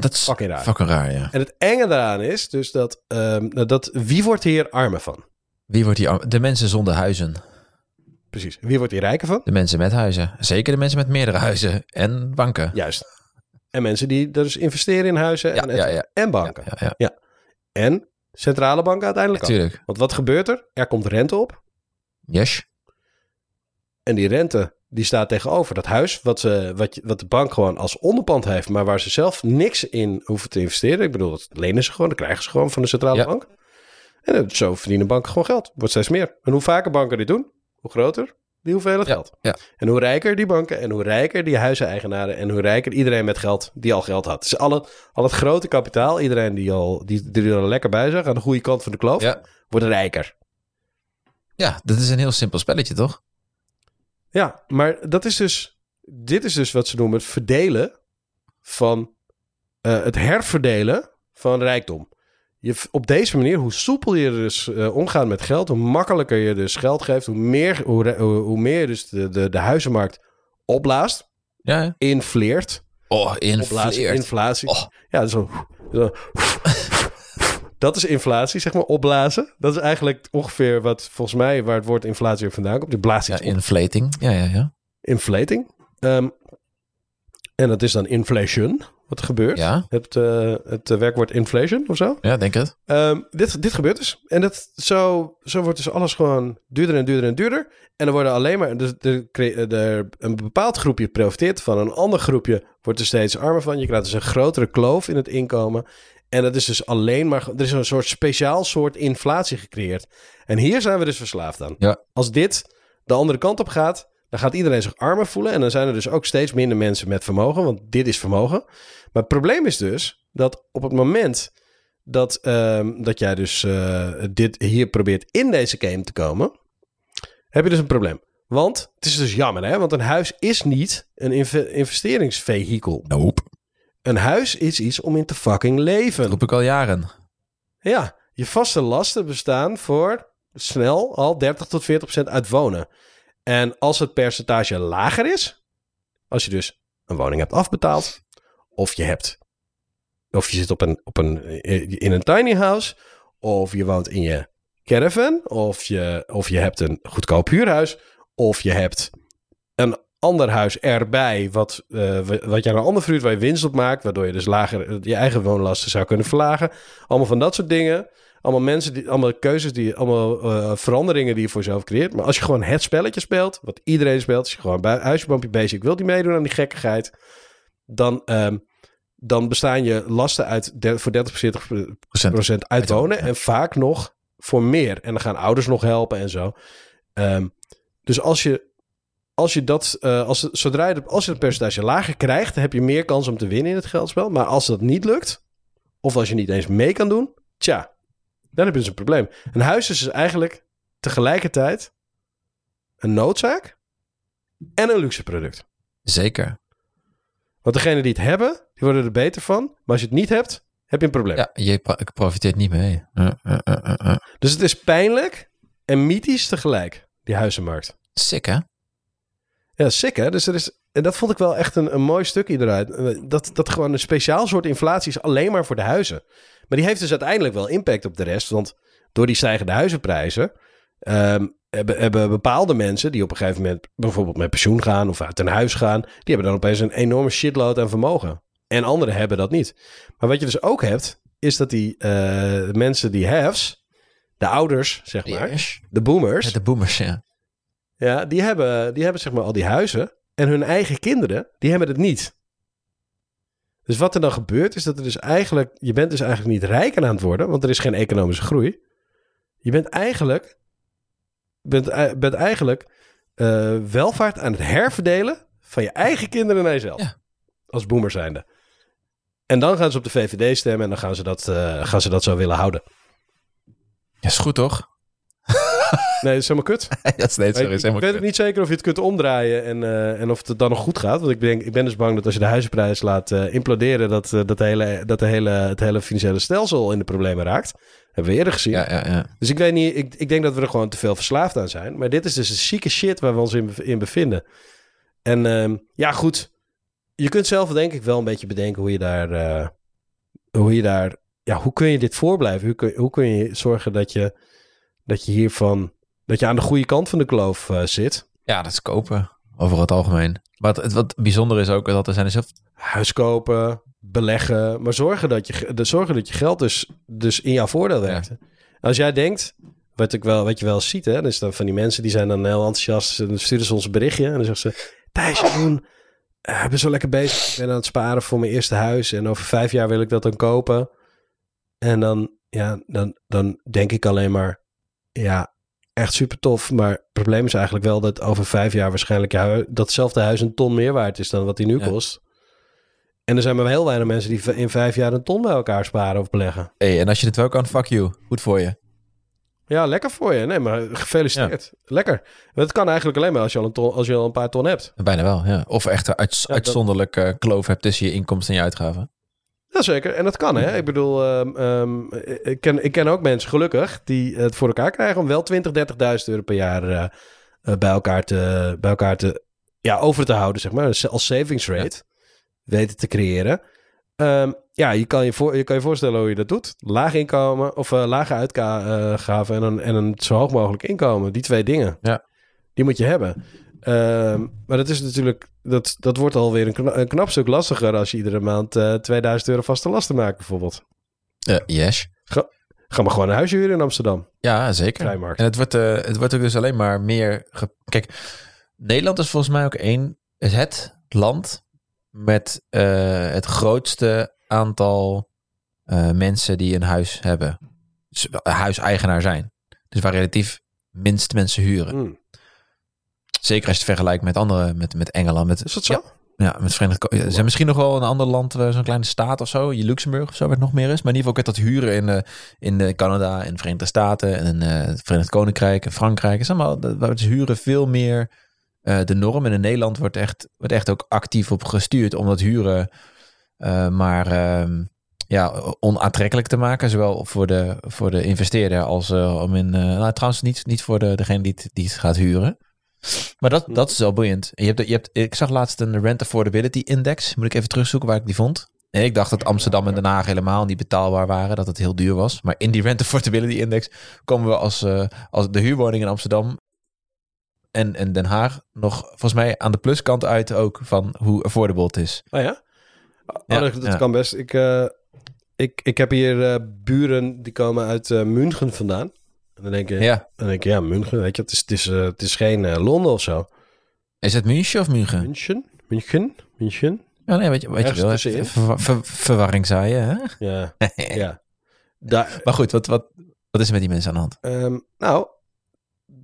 Dat is Fucking raar. fucking raar, ja. En het enge daaraan is dus dat, ehm, dat wie wordt hier armer van? Wie wordt die arm? De mensen zonder huizen. Precies. Wie wordt hier rijker van? De mensen met huizen. Zeker de mensen met meerdere huizen. En banken. Juist. En mensen die dus investeren in huizen Ja, en, ja, ja. en banken. Ja, ja. En centrale banken uiteindelijk. Natuurlijk. Want wat gebeurt er? Er komt rente op. Yes. En die rente die staat tegenover dat huis wat, ze, wat, wat de bank gewoon als onderpand heeft, maar waar ze zelf niks in hoeven te investeren. Ik bedoel, dat lenen ze gewoon, dat krijgen ze gewoon van de centrale Ja. bank. En zo verdienen banken gewoon geld. Wordt steeds meer. En hoe vaker banken dit doen, hoe groter die hoeveelheid Ja, geld. ja. En hoe rijker die banken en hoe rijker die huizeneigenaren en hoe rijker iedereen met geld die al geld had. Dus al het, al het grote kapitaal, iedereen die, al, die, die er al lekker bij zag aan de goede kant van de kloof, Ja. wordt rijker. ja, dat is een heel simpel spelletje, toch? Ja, maar dat is dus. Dit is dus wat ze noemen het verdelen van. eh, het herverdelen van rijkdom. Je, op deze manier, hoe soepel je dus eh, omgaat met geld, hoe makkelijker je dus geld geeft, hoe meer, hoe, hoe, meer je dus de, de, de huizenmarkt opblaast, Ja. ja. infleert. Oh, infleert. inflatie. Oh. Ja, zo, zo. Dat is inflatie, zeg maar, opblazen. Dat is eigenlijk ongeveer wat volgens mij waar het woord inflatie ook vandaan komt. Je blaast Ja, inflating. Ja, ja, ja. inflating. Ehm, en dat is dan inflation, wat er gebeurt. Ja, Het, eh, het eh, werkwoord inflation of zo. ja denk het. Ehm, dit, dit gebeurt dus. En dat, zo, zo wordt dus alles gewoon duurder en duurder en duurder. En er worden alleen maar... Dus de, cre- de, een bepaald groepje profiteert van. Een ander groepje wordt er steeds armer van. Je krijgt dus een grotere kloof in het inkomen. En dat is dus alleen maar... Er is een soort speciaal soort inflatie gecreëerd. En hier zijn we dus verslaafd aan. Ja. Als dit de andere kant op gaat... Dan gaat iedereen zich armer voelen. En dan zijn er dus ook steeds minder mensen met vermogen. Want dit is vermogen. Maar het probleem is dus dat op het moment dat, ehm, dat jij dus eh, dit hier probeert in deze game te komen, heb je dus een probleem. Want het is dus jammer, hè? Want een huis is niet een inve- investeringsvehikel. Nope. Een huis is iets om in te fucking Dat leven. roep ik al jaren. Ja, je vaste lasten bestaan voor snel al 30 tot 40 procent uit wonen. En als het percentage lager is, als je dus een woning hebt afbetaald, of je hebt, of je zit op een, op een, in een tiny house, of je woont in je caravan, of je, of je hebt een goedkoop huurhuis, of je hebt een ander huis erbij, wat, eh, wat je aan een ander verhuurt, waar je winst op maakt, waardoor je dus lager je eigen woonlasten zou kunnen verlagen. Allemaal van dat soort dingen. Allemaal mensen, die, allemaal keuzes, die, allemaal eh, veranderingen die je voor jezelf creëert. Maar als je gewoon het spelletje speelt, wat iedereen speelt, als je gewoon bij huisje, basic wilt die meedoen aan die gekkigheid, dan, ehm, dan bestaan je lasten uit voor 30, 40 Procent. uit wonen. En vaak nog voor meer. En dan gaan ouders nog helpen en zo. Ehm, dus als je, als je dat, eh, als, zodra je, als je het percentage lager krijgt, dan heb je meer kans om te winnen in het geldspel. Maar als dat niet lukt, of als je niet eens mee kan doen, tja, dan heb je dus een probleem. Een huis is dus eigenlijk tegelijkertijd een noodzaak en een luxe product. Zeker. Want degenen die het hebben, die worden er beter van. Maar als je het niet hebt, heb je een probleem. Ja, je pro- profiteert niet mee. Uh, uh, uh, uh, uh. Dus het is pijnlijk en mythisch tegelijk, die huizenmarkt. Sick, hè? Ja, sick hè? Dus er is, en dat vond ik wel echt een, een mooi stukje eruit. Dat, dat gewoon een speciaal soort inflatie is alleen maar voor de huizen. Maar die heeft dus uiteindelijk wel impact op de rest. Want door die stijgende huizenprijzen ehm, hebben, hebben bepaalde mensen die op een gegeven moment bijvoorbeeld met pensioen gaan of uit een huis gaan, die hebben dan opeens een enorme shitload aan vermogen. En anderen hebben dat niet. Maar wat je dus ook hebt, is dat die eh, mensen die haves, de ouders, zeg maar, Yes. de boomers, De boomers, ja. ja, die hebben, die hebben zeg maar al die huizen. En hun eigen kinderen, die hebben het niet. Dus wat er dan gebeurt, is dat er dus eigenlijk... Je bent dus eigenlijk niet rijker aan het worden, want er is geen economische groei. Je bent eigenlijk... Bent, ei- bent eigenlijk eh, welvaart aan het herverdelen van je eigen kinderen naar jezelf. Ja. Als boomer zijnde. En dan gaan ze op de VVD stemmen en dan gaan ze dat, eh, gaan ze dat zo willen houden. Ja, is goed, toch? Nee, dat is helemaal kut. ja, is, nee, ik, sorry, ik weet ook niet zeker of je het kunt omdraaien en, eh, en of het dan nog goed gaat. Want ik, denk, ik ben dus bang dat als je de huizenprijs laat eh, imploderen, dat, dat, de hele, dat de hele, het hele financiële stelsel in de problemen raakt. Hebben we eerder gezien. Ja, ja, ja. Dus ik weet niet, ik, ik denk dat we er gewoon te veel verslaafd aan zijn. Maar dit is dus een zieke shit waar we ons in, in bevinden. En ehm, ja, goed. Je kunt zelf denk ik wel een beetje bedenken hoe je daar, eh, hoe je daar, ja, hoe kun je dit voorblijven? Hoe kun, hoe kun je zorgen dat je, dat je hiervan, dat je aan de goede kant van de kloof eh, zit? Ja, dat is kopen. Over het algemeen. Wat, het, wat bijzonder is ook, dat er zijn dus... heel- Huis kopen, beleggen, maar zorgen dat je, de, zorgen dat je geld dus, dus in jouw voordeel werkt. Als jij denkt, wat, ik wel, wat je wel ziet, hè, dus dan van die mensen die zijn dan heel enthousiast, en dan sturen ze ons een berichtje en dan zeggen ze, Thijs, Jeroen, ik ben zo lekker bezig, ik ben aan het sparen voor mijn eerste huis en over vijf jaar wil ik dat dan kopen. En dan, ja, dan, dan denk ik alleen maar, ja, echt super tof, maar het probleem is eigenlijk wel dat over vijf jaar waarschijnlijk hui- datzelfde huis een ton meer waard is dan wat die nu Ja. kost. En er zijn maar heel weinig mensen die in vijf jaar een ton bij elkaar sparen of beleggen. Hey, en als je het wel kan, fuck you. Goed voor je. Ja, lekker voor je. Nee, maar gefeliciteerd. Lekker. Dat kan eigenlijk alleen maar als je al een, ton, als je al een paar ton hebt. Bijna wel, ja. Of echt een uit, dat- uitzonderlijk eh, kloof hebt tussen je inkomsten en je uitgaven. Jazeker. En dat kan, hè. Ik bedoel, ehm, ehm, ik, ken, ik ken ook mensen, gelukkig, die het voor elkaar krijgen om wel 20, 30.000 euro per jaar eh, eh, bij, elkaar te, bij elkaar te, ja, over te houden, zeg maar. Als savings rate weten te creëren. Ehm, ja, je kan je, voor, je kan je voorstellen hoe je dat doet. Laag inkomen of eh, lage uitgaven en een, en een zo hoog mogelijk inkomen. Die twee dingen. Ja. Die moet je hebben. Ehm, maar dat is natuurlijk, dat, dat wordt alweer een, kna- een knap stuk lastiger als je iedere maand eh 2000 euro vaste lasten maakt, bijvoorbeeld. Eh, yes. Ga maar gewoon een huisje huren in Amsterdam. Ja, zeker. Vrijmarkt. En het wordt, eh, het wordt ook dus alleen maar meer... Kijk, Nederland is volgens mij ook één... Het land met eh, het grootste aantal eh, mensen die een huis hebben. Dus een huiseigenaar zijn. Dus waar relatief minst mensen huren. Hmm. Zeker als je het vergelijkt met andere, met, met Engeland. Met, Is dat zo? Ja, ja, met Verenigd Ko- Er zijn misschien nog wel een ander land, eh, zo'n kleine staat of zo. Je Luxemburg of zo, waar het nog meer is. Maar in ieder geval, heb dat huren in, eh, in eh, Canada, in de Verenigde Staten, en in eh, het Verenigd Koninkrijk en Frankrijk. Is allemaal, dat- waar het huren veel meer eh, de norm. En in Nederland wordt echt, wordt echt ook actief op gestuurd om dat huren eh, maar ehm, ja, onaantrekkelijk te maken. Zowel voor de, voor de investeerder als eh, om in... nou, trouwens niet, niet voor de, degene die het, die het gaat huren. Maar dat, dat is wel boeiend. Je hebt, je hebt, ik zag laatst een Rent Affordability Index. Moet ik even terugzoeken waar ik die vond. Ik dacht dat Amsterdam en Den Haag helemaal niet betaalbaar waren. Dat het heel duur was. Maar in die Rent Affordability Index komen we als, als de huurwoning in Amsterdam en, en Den Haag nog volgens mij aan de pluskant uit ook van hoe affordable het is. Oh ja? Oh, Ja, dat dat ja. kan best. Ik, eh, ik, ik heb hier eh, buren die komen uit eh München vandaan. En dan denk je, Ja. dan denk je ja, München, weet je, het is, het is, het is geen Londen of zo. Is het München of München? München? München? München? Ja, nee, weet je, weet je wel. ver- ver- verwarring je, hè? Ja, ja. Daar, Maar goed, wat, wat, wat is er met die mensen aan de hand? Ehm, nou,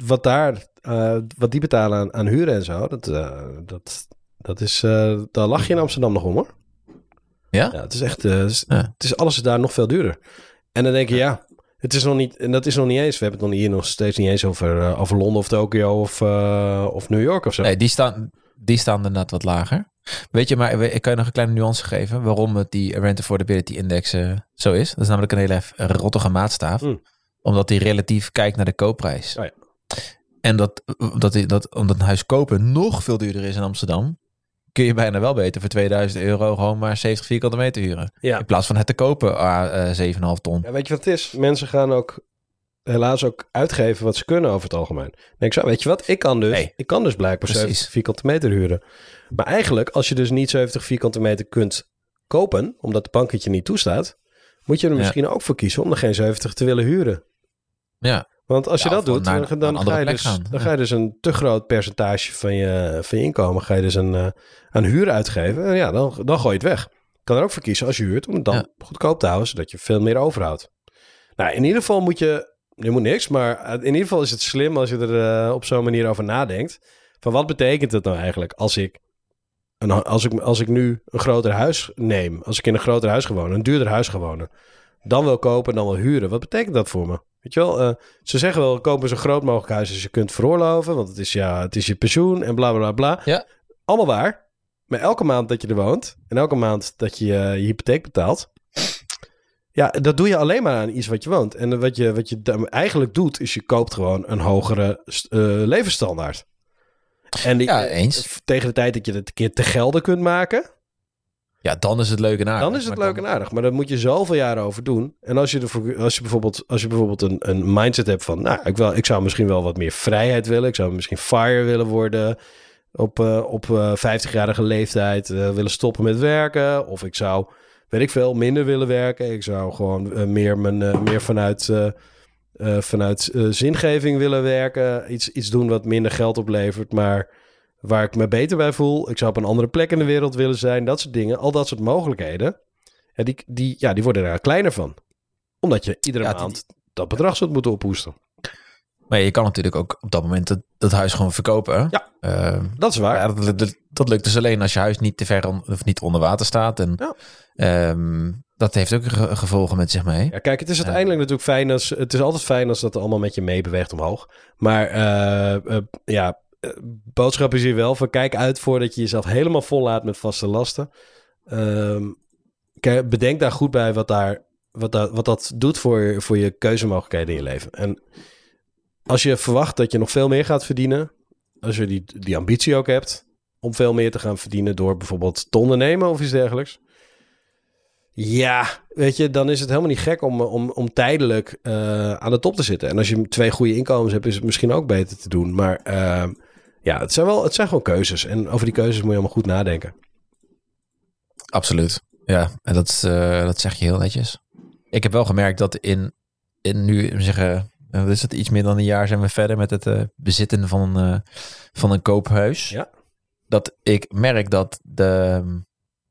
wat daar, eh, wat die betalen aan, aan huren en zo, dat, eh, dat, dat is, eh, daar lach je in Amsterdam nog om hoor. Ja? Ja, het is echt, het is, Ja. het is, alles is daar nog veel duurder. En dan denk je, ja, het is nog niet, en dat is nog niet eens, we hebben het nog hier nog steeds niet eens over, over Londen of Tokio of, of New York of zo. Nee, die staan, die staan inderdaad wat lager. Weet je, maar ik kan je nog een kleine nuance geven waarom het die Rent Affordability Index zo is. Dat is namelijk een hele rottige maatstaaf. Hmm. Omdat die relatief kijkt naar de koopprijs. Oh ja. En dat, dat, dat, omdat een huis kopen nog veel duurder is in Amsterdam, kun je bijna wel beter voor 2000 euro gewoon maar 70 vierkante meter huren. Ja. In plaats van het te kopen, ah, eh 7,5 ton. Ja, weet je wat het is? Mensen gaan ook helaas ook uitgeven wat ze kunnen over het algemeen. Denk ik zo, weet je wat? Ik kan dus, ik kan dus blijkbaar Precies. 70 vierkante meter huren. Maar eigenlijk, als je dus niet 70 vierkante meter kunt kopen, omdat de bank het je niet toestaat, moet je er Ja. misschien ook voor kiezen om er geen 70 te willen huren. Ja, Want als je dat doet, naar- dan, naar dan, een ga je dus, gaan. dan ga je dus een te groot percentage van je, van je inkomen ga je dus aan, eh, aan huur uitgeven. En ja, dan, dan gooi je het weg. Je kan er ook voor kiezen als je huurt om het dan Ja. goedkoop te houden, zodat je veel meer overhoudt. Nou, in ieder geval moet je, je moet niks, maar in ieder geval is het slim als je er eh, op zo'n manier over nadenkt. Van wat betekent het nou eigenlijk als ik, een, als ik, als ik nu een groter huis neem, als ik in een groter huis ga wonen, een duurder huis ga wonen, dan wil kopen en dan wil huren. Wat betekent dat voor me? Weet je wel, eh, ze zeggen wel, kopen zo groot mogelijk huis als je kunt veroorloven, want het is, ja, het is je pensioen en bla bla bla. Ja. Allemaal waar. Maar elke maand dat je er woont en elke maand dat je eh, je hypotheek betaalt, ja, dat doe je alleen maar aan iets wat je woont. En wat je, wat je eigenlijk doet, is je koopt gewoon een hogere eh, levensstandaard. En die, Ja, eens. tegen de tijd dat je het een keer te gelden kunt maken, ja, dan is het leuk en aardig. dan is het leuk en aardig. Maar daar moet je zoveel jaren over doen. En als je, ervoor, als je bijvoorbeeld, als je bijvoorbeeld een, een mindset hebt van... Nou, ik, wil, ik zou misschien wel wat meer vrijheid willen. Ik zou misschien fire willen worden op, eh, op eh, 50-jarige leeftijd. eh, willen stoppen met werken. Of ik zou, weet ik veel, minder willen werken. Ik zou gewoon meer, mijn, meer vanuit, vanuit zingeving willen werken. Iets, iets doen wat minder geld oplevert, maar waar ik me beter bij voel. Ik zou op een andere plek in de wereld willen zijn. Dat soort dingen. Al dat soort mogelijkheden. Ja, die, die, ja, die worden daar kleiner van. Omdat je iedere Ja, die- maand dat bedrag zult moeten ophoesten. Maar je kan natuurlijk ook op dat moment dat, dat huis gewoon verkopen. Ja. Ehm, Dat is waar. Ja, dat, dat, dat lukt dus alleen als je huis niet te ver on- of niet onder water staat. En ehm, dat heeft ook ge- gevolgen met zich mee. Ja, kijk, het is uiteindelijk natuurlijk fijn als... Het is altijd fijn als dat allemaal met je meebeweegt omhoog. Maar eh, eh, ja, boodschap is hier wel van kijk uit voordat je jezelf helemaal vollaat met vaste lasten. Ehm, kijk, bedenk daar goed bij wat, daar, wat, dat, wat dat doet voor, voor je keuzemogelijkheden in je leven. En als je verwacht dat je nog veel meer gaat verdienen, als je die, die ambitie ook hebt om veel meer te gaan verdienen door bijvoorbeeld te ondernemen of iets dergelijks. Ja, weet je, dan is het helemaal niet gek om, om, om tijdelijk eh, aan de top te zitten. En als je twee goede inkomens hebt, is het misschien ook beter te doen. Maar ehm, ja, het zijn wel, het zijn gewoon keuzes. En over die keuzes moet je allemaal goed nadenken. Absoluut. Ja, en dat, eh, dat zeg je heel netjes. Ik heb wel gemerkt dat in, in nu, zeggen, eh, wat is het, iets meer dan een jaar zijn we verder met het eh, bezitten van, eh, van een koophuis. Ja. Dat ik merk dat de,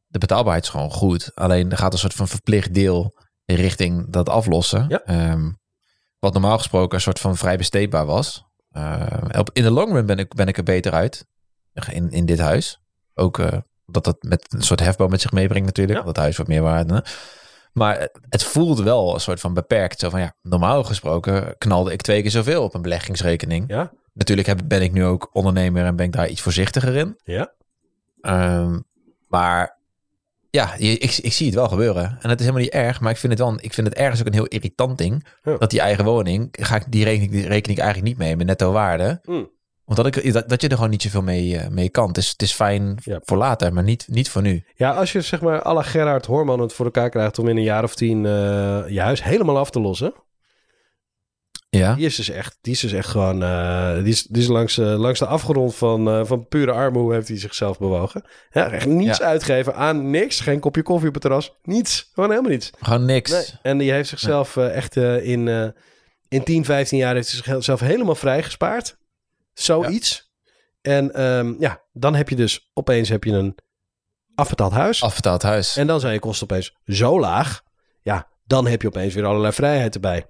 de betaalbaarheid is gewoon goed. Alleen er gaat een soort van verplicht deel richting dat aflossen. Ja. Ehm, wat normaal gesproken een soort van vrij besteedbaar was. Op, in de long run ben ik, ben ik er beter uit. In, in dit huis. Ook eh, dat dat met een soort hefboom met zich meebrengt natuurlijk. Ja. Dat huis wat meer waarde. Maar het- voelde wel een soort van beperkt. Zo van ja, normaal gesproken knalde ik twee keer zoveel op een beleggingsrekening. Ja, Natuurlijk heb, ben ik nu ook ondernemer en ben ik daar iets voorzichtiger in. ja. Ehm, maar ja, ik, ik zie het wel gebeuren. En het is helemaal niet erg, maar ik vind het wel, ik vind het ergens ook een heel irritant ding. Ja. Dat die eigen woning, ga ik die rekening, die reken ik eigenlijk niet mee mijn netto waarde. Mm. Omdat ik, dat, dat je er gewoon niet zoveel mee, eh, mee kan. Het is, het is fijn Ja. voor later, maar niet, niet voor nu. Ja, als je zeg maar à la Gerard Horman het voor elkaar krijgt om in een jaar of tien eh, je huis helemaal af te lossen. Ja, Die is dus echt, die is dus echt gewoon, eh, die is, die is langs, eh, langs de afgrond van, eh, van pure armoede heeft hij zichzelf bewogen. Ja, echt niets Ja. uitgeven aan niks. Geen kopje koffie op het terras. Niets. Gewoon helemaal niets. gewoon niks. Nee. En die heeft zichzelf echt in, in 10, 15 jaar heeft hij zichzelf helemaal vrijgespaard. Zoiets. En ehm, ja, dan heb je dus opeens heb je een afbetaald huis. Afbetaald huis. En dan zijn je kosten opeens zo laag. Ja, dan heb je opeens weer allerlei vrijheid erbij.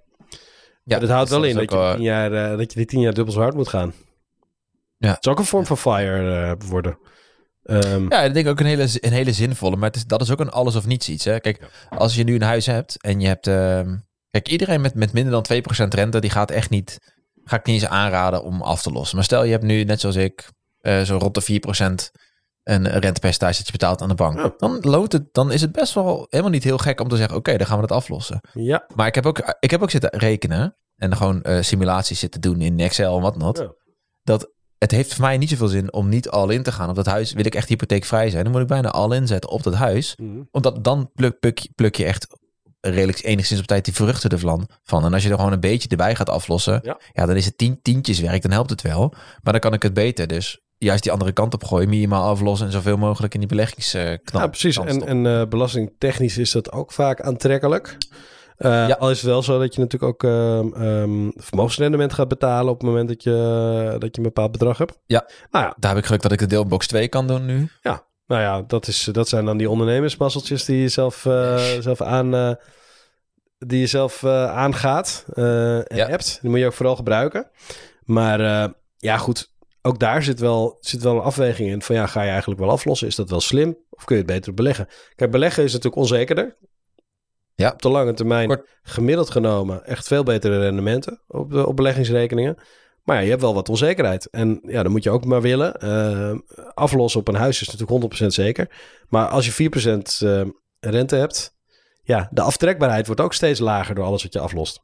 Ja, dat houdt wel in dat je, tien jaar, eh, dat je die tien jaar dubbel zo hard moet gaan. Ja. Het is ook een vorm van fire eh, worden. Ehm, Ja, ik denk ook een hele, een hele zinvolle. Maar het is, dat is ook een alles of niets iets. Hè? Kijk, als je nu een huis hebt en je hebt... ehm, kijk, iedereen met, met minder dan 2% rente, die gaat echt niet... Ga ik niet eens aanraden om af te lossen. Maar stel, je hebt nu, net zoals ik, eh, zo rond de 4% een rentepercentage dat je betaalt aan de bank. Ja. Dan, loont het, dan is het best wel helemaal niet heel gek om te zeggen... Oké, dan gaan we dat aflossen. ja, Maar ik heb ook, ik heb ook zitten rekenen en gewoon eh, simulaties zitten doen in Excel en wat not. Ja. Dat het heeft voor mij niet zoveel zin om niet al in te gaan op dat huis. Wil ik echt hypotheekvrij zijn, dan moet ik bijna al inzetten op dat huis. Mhm. Omdat dan pluk, pluk, pluk je echt redelijk enigszins op tijd die vruchten ervan. Van. En als je er gewoon een beetje erbij gaat aflossen, Ja. ja. dan is het tien, tientjes werk, dan helpt het wel. Maar dan kan ik het beter. Dus juist die andere kant op gooien, minimaal aflossen en zoveel mogelijk in die beleggingsknop. ja, precies. En, en eh, belastingtechnisch is dat ook vaak aantrekkelijk. Eh, Ja. Al is het wel zo dat je natuurlijk ook ehm, vermogensrendement gaat betalen op het moment dat je, dat je een bepaald bedrag hebt. Ja. Nou ja, Daar heb ik geluk dat ik de deelbox 2 kan doen nu. Nou ja, dat, is, dat zijn dan die ondernemersmasseltjes die je zelf, eh, zelf aan... die je zelf aangaat en Ja. hebt. Die moet je ook vooral gebruiken. Maar ja, goed. Ook daar zit wel, zit wel een afweging in. Van ja, ga je eigenlijk wel aflossen? Is dat wel slim? Of kun je het beter beleggen? Kijk, beleggen is natuurlijk onzekerder. Ja. Op de lange termijn, Kort- gemiddeld genomen, echt veel betere rendementen op, de, op beleggingsrekeningen. Maar ja, je hebt wel wat onzekerheid. En ja, dan moet je ook maar willen. Eh, aflossen op een huis is natuurlijk 100% zeker. Maar als je 4% eh, rente hebt, ja, de aftrekbaarheid wordt ook steeds lager door alles wat je aflost.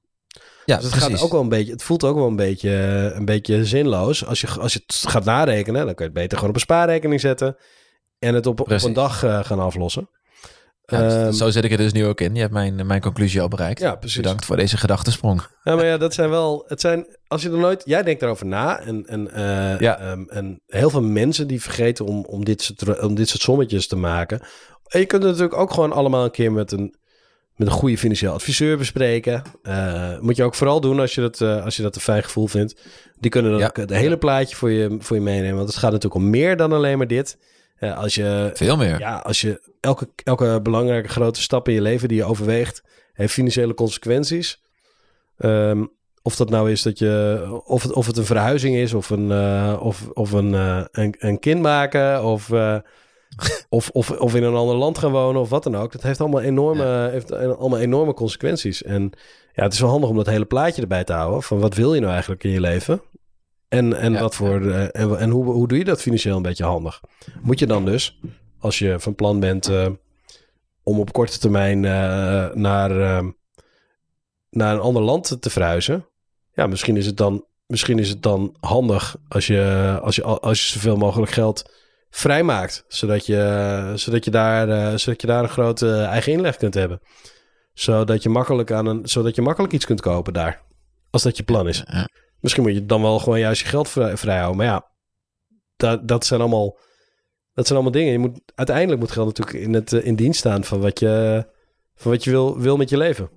Ja, Dus het gaat ook wel een beetje, het voelt ook wel een beetje, eh, een beetje zinloos. Als je, als je het gaat narekenen, dan kun je het beter gewoon op een spaarrekening zetten en het op, een dag eh, gaan aflossen. Ja, dus Ehm, zo zit ik er dus nu ook in. Je hebt mijn, mijn conclusie al bereikt. ja, precies. Bedankt voor deze gedachtesprong. Ja, maar ja, dat zijn wel. Het zijn. Als je er nooit. Jij denkt erover na. En, en, eh, Ja. ehm, en heel veel mensen die vergeten om, om, dit soort, om dit soort sommetjes te maken. En je kunt het natuurlijk ook gewoon allemaal een keer met een, met een goede financieel adviseur bespreken. Eh, moet je ook vooral doen als je dat, eh, als je dat een fijn gevoel vindt. Die kunnen dan Ja. ook het hele plaatje voor je, voor je meenemen. Want het gaat natuurlijk om meer dan alleen maar dit. Eh, als je Veel meer. ja, als je elke, elke belangrijke grote stap in je leven die je overweegt, heeft financiële consequenties. Ehm, of dat nou is dat je, of het, of het een verhuizing is, of een, of, of een, een, een kind maken, of, of, of, of in een ander land gaan wonen, of wat dan ook. Dat heeft allemaal enorme, heeft allemaal enorme consequenties. En ja, het is wel handig om dat hele plaatje erbij te houden. Van wat wil je nou eigenlijk in je leven? En, en, Ja. wat voor, en, en hoe, hoe doe je dat financieel een beetje handig? Moet je dan dus, als je van plan bent eh, om op korte termijn eh, naar, eh, naar een ander land te verhuizen. Ja, misschien is het dan, misschien is het dan handig als je, als je, als je zoveel mogelijk geld vrijmaakt. Zodat je, zodat je, daar, eh, zodat je daar een grote eigen inleg kunt hebben. Zodat je, makkelijk aan een, zodat je makkelijk iets kunt kopen daar. Als dat je plan is. Ja. Misschien moet je dan wel gewoon juist je geld vrij, vrijhouden. Maar ja, dat, dat zijn allemaal... Dat zijn allemaal dingen. Je moet, uiteindelijk moet geld natuurlijk in, het, eh, in dienst staan van wat je, van wat je wil, wil met je leven.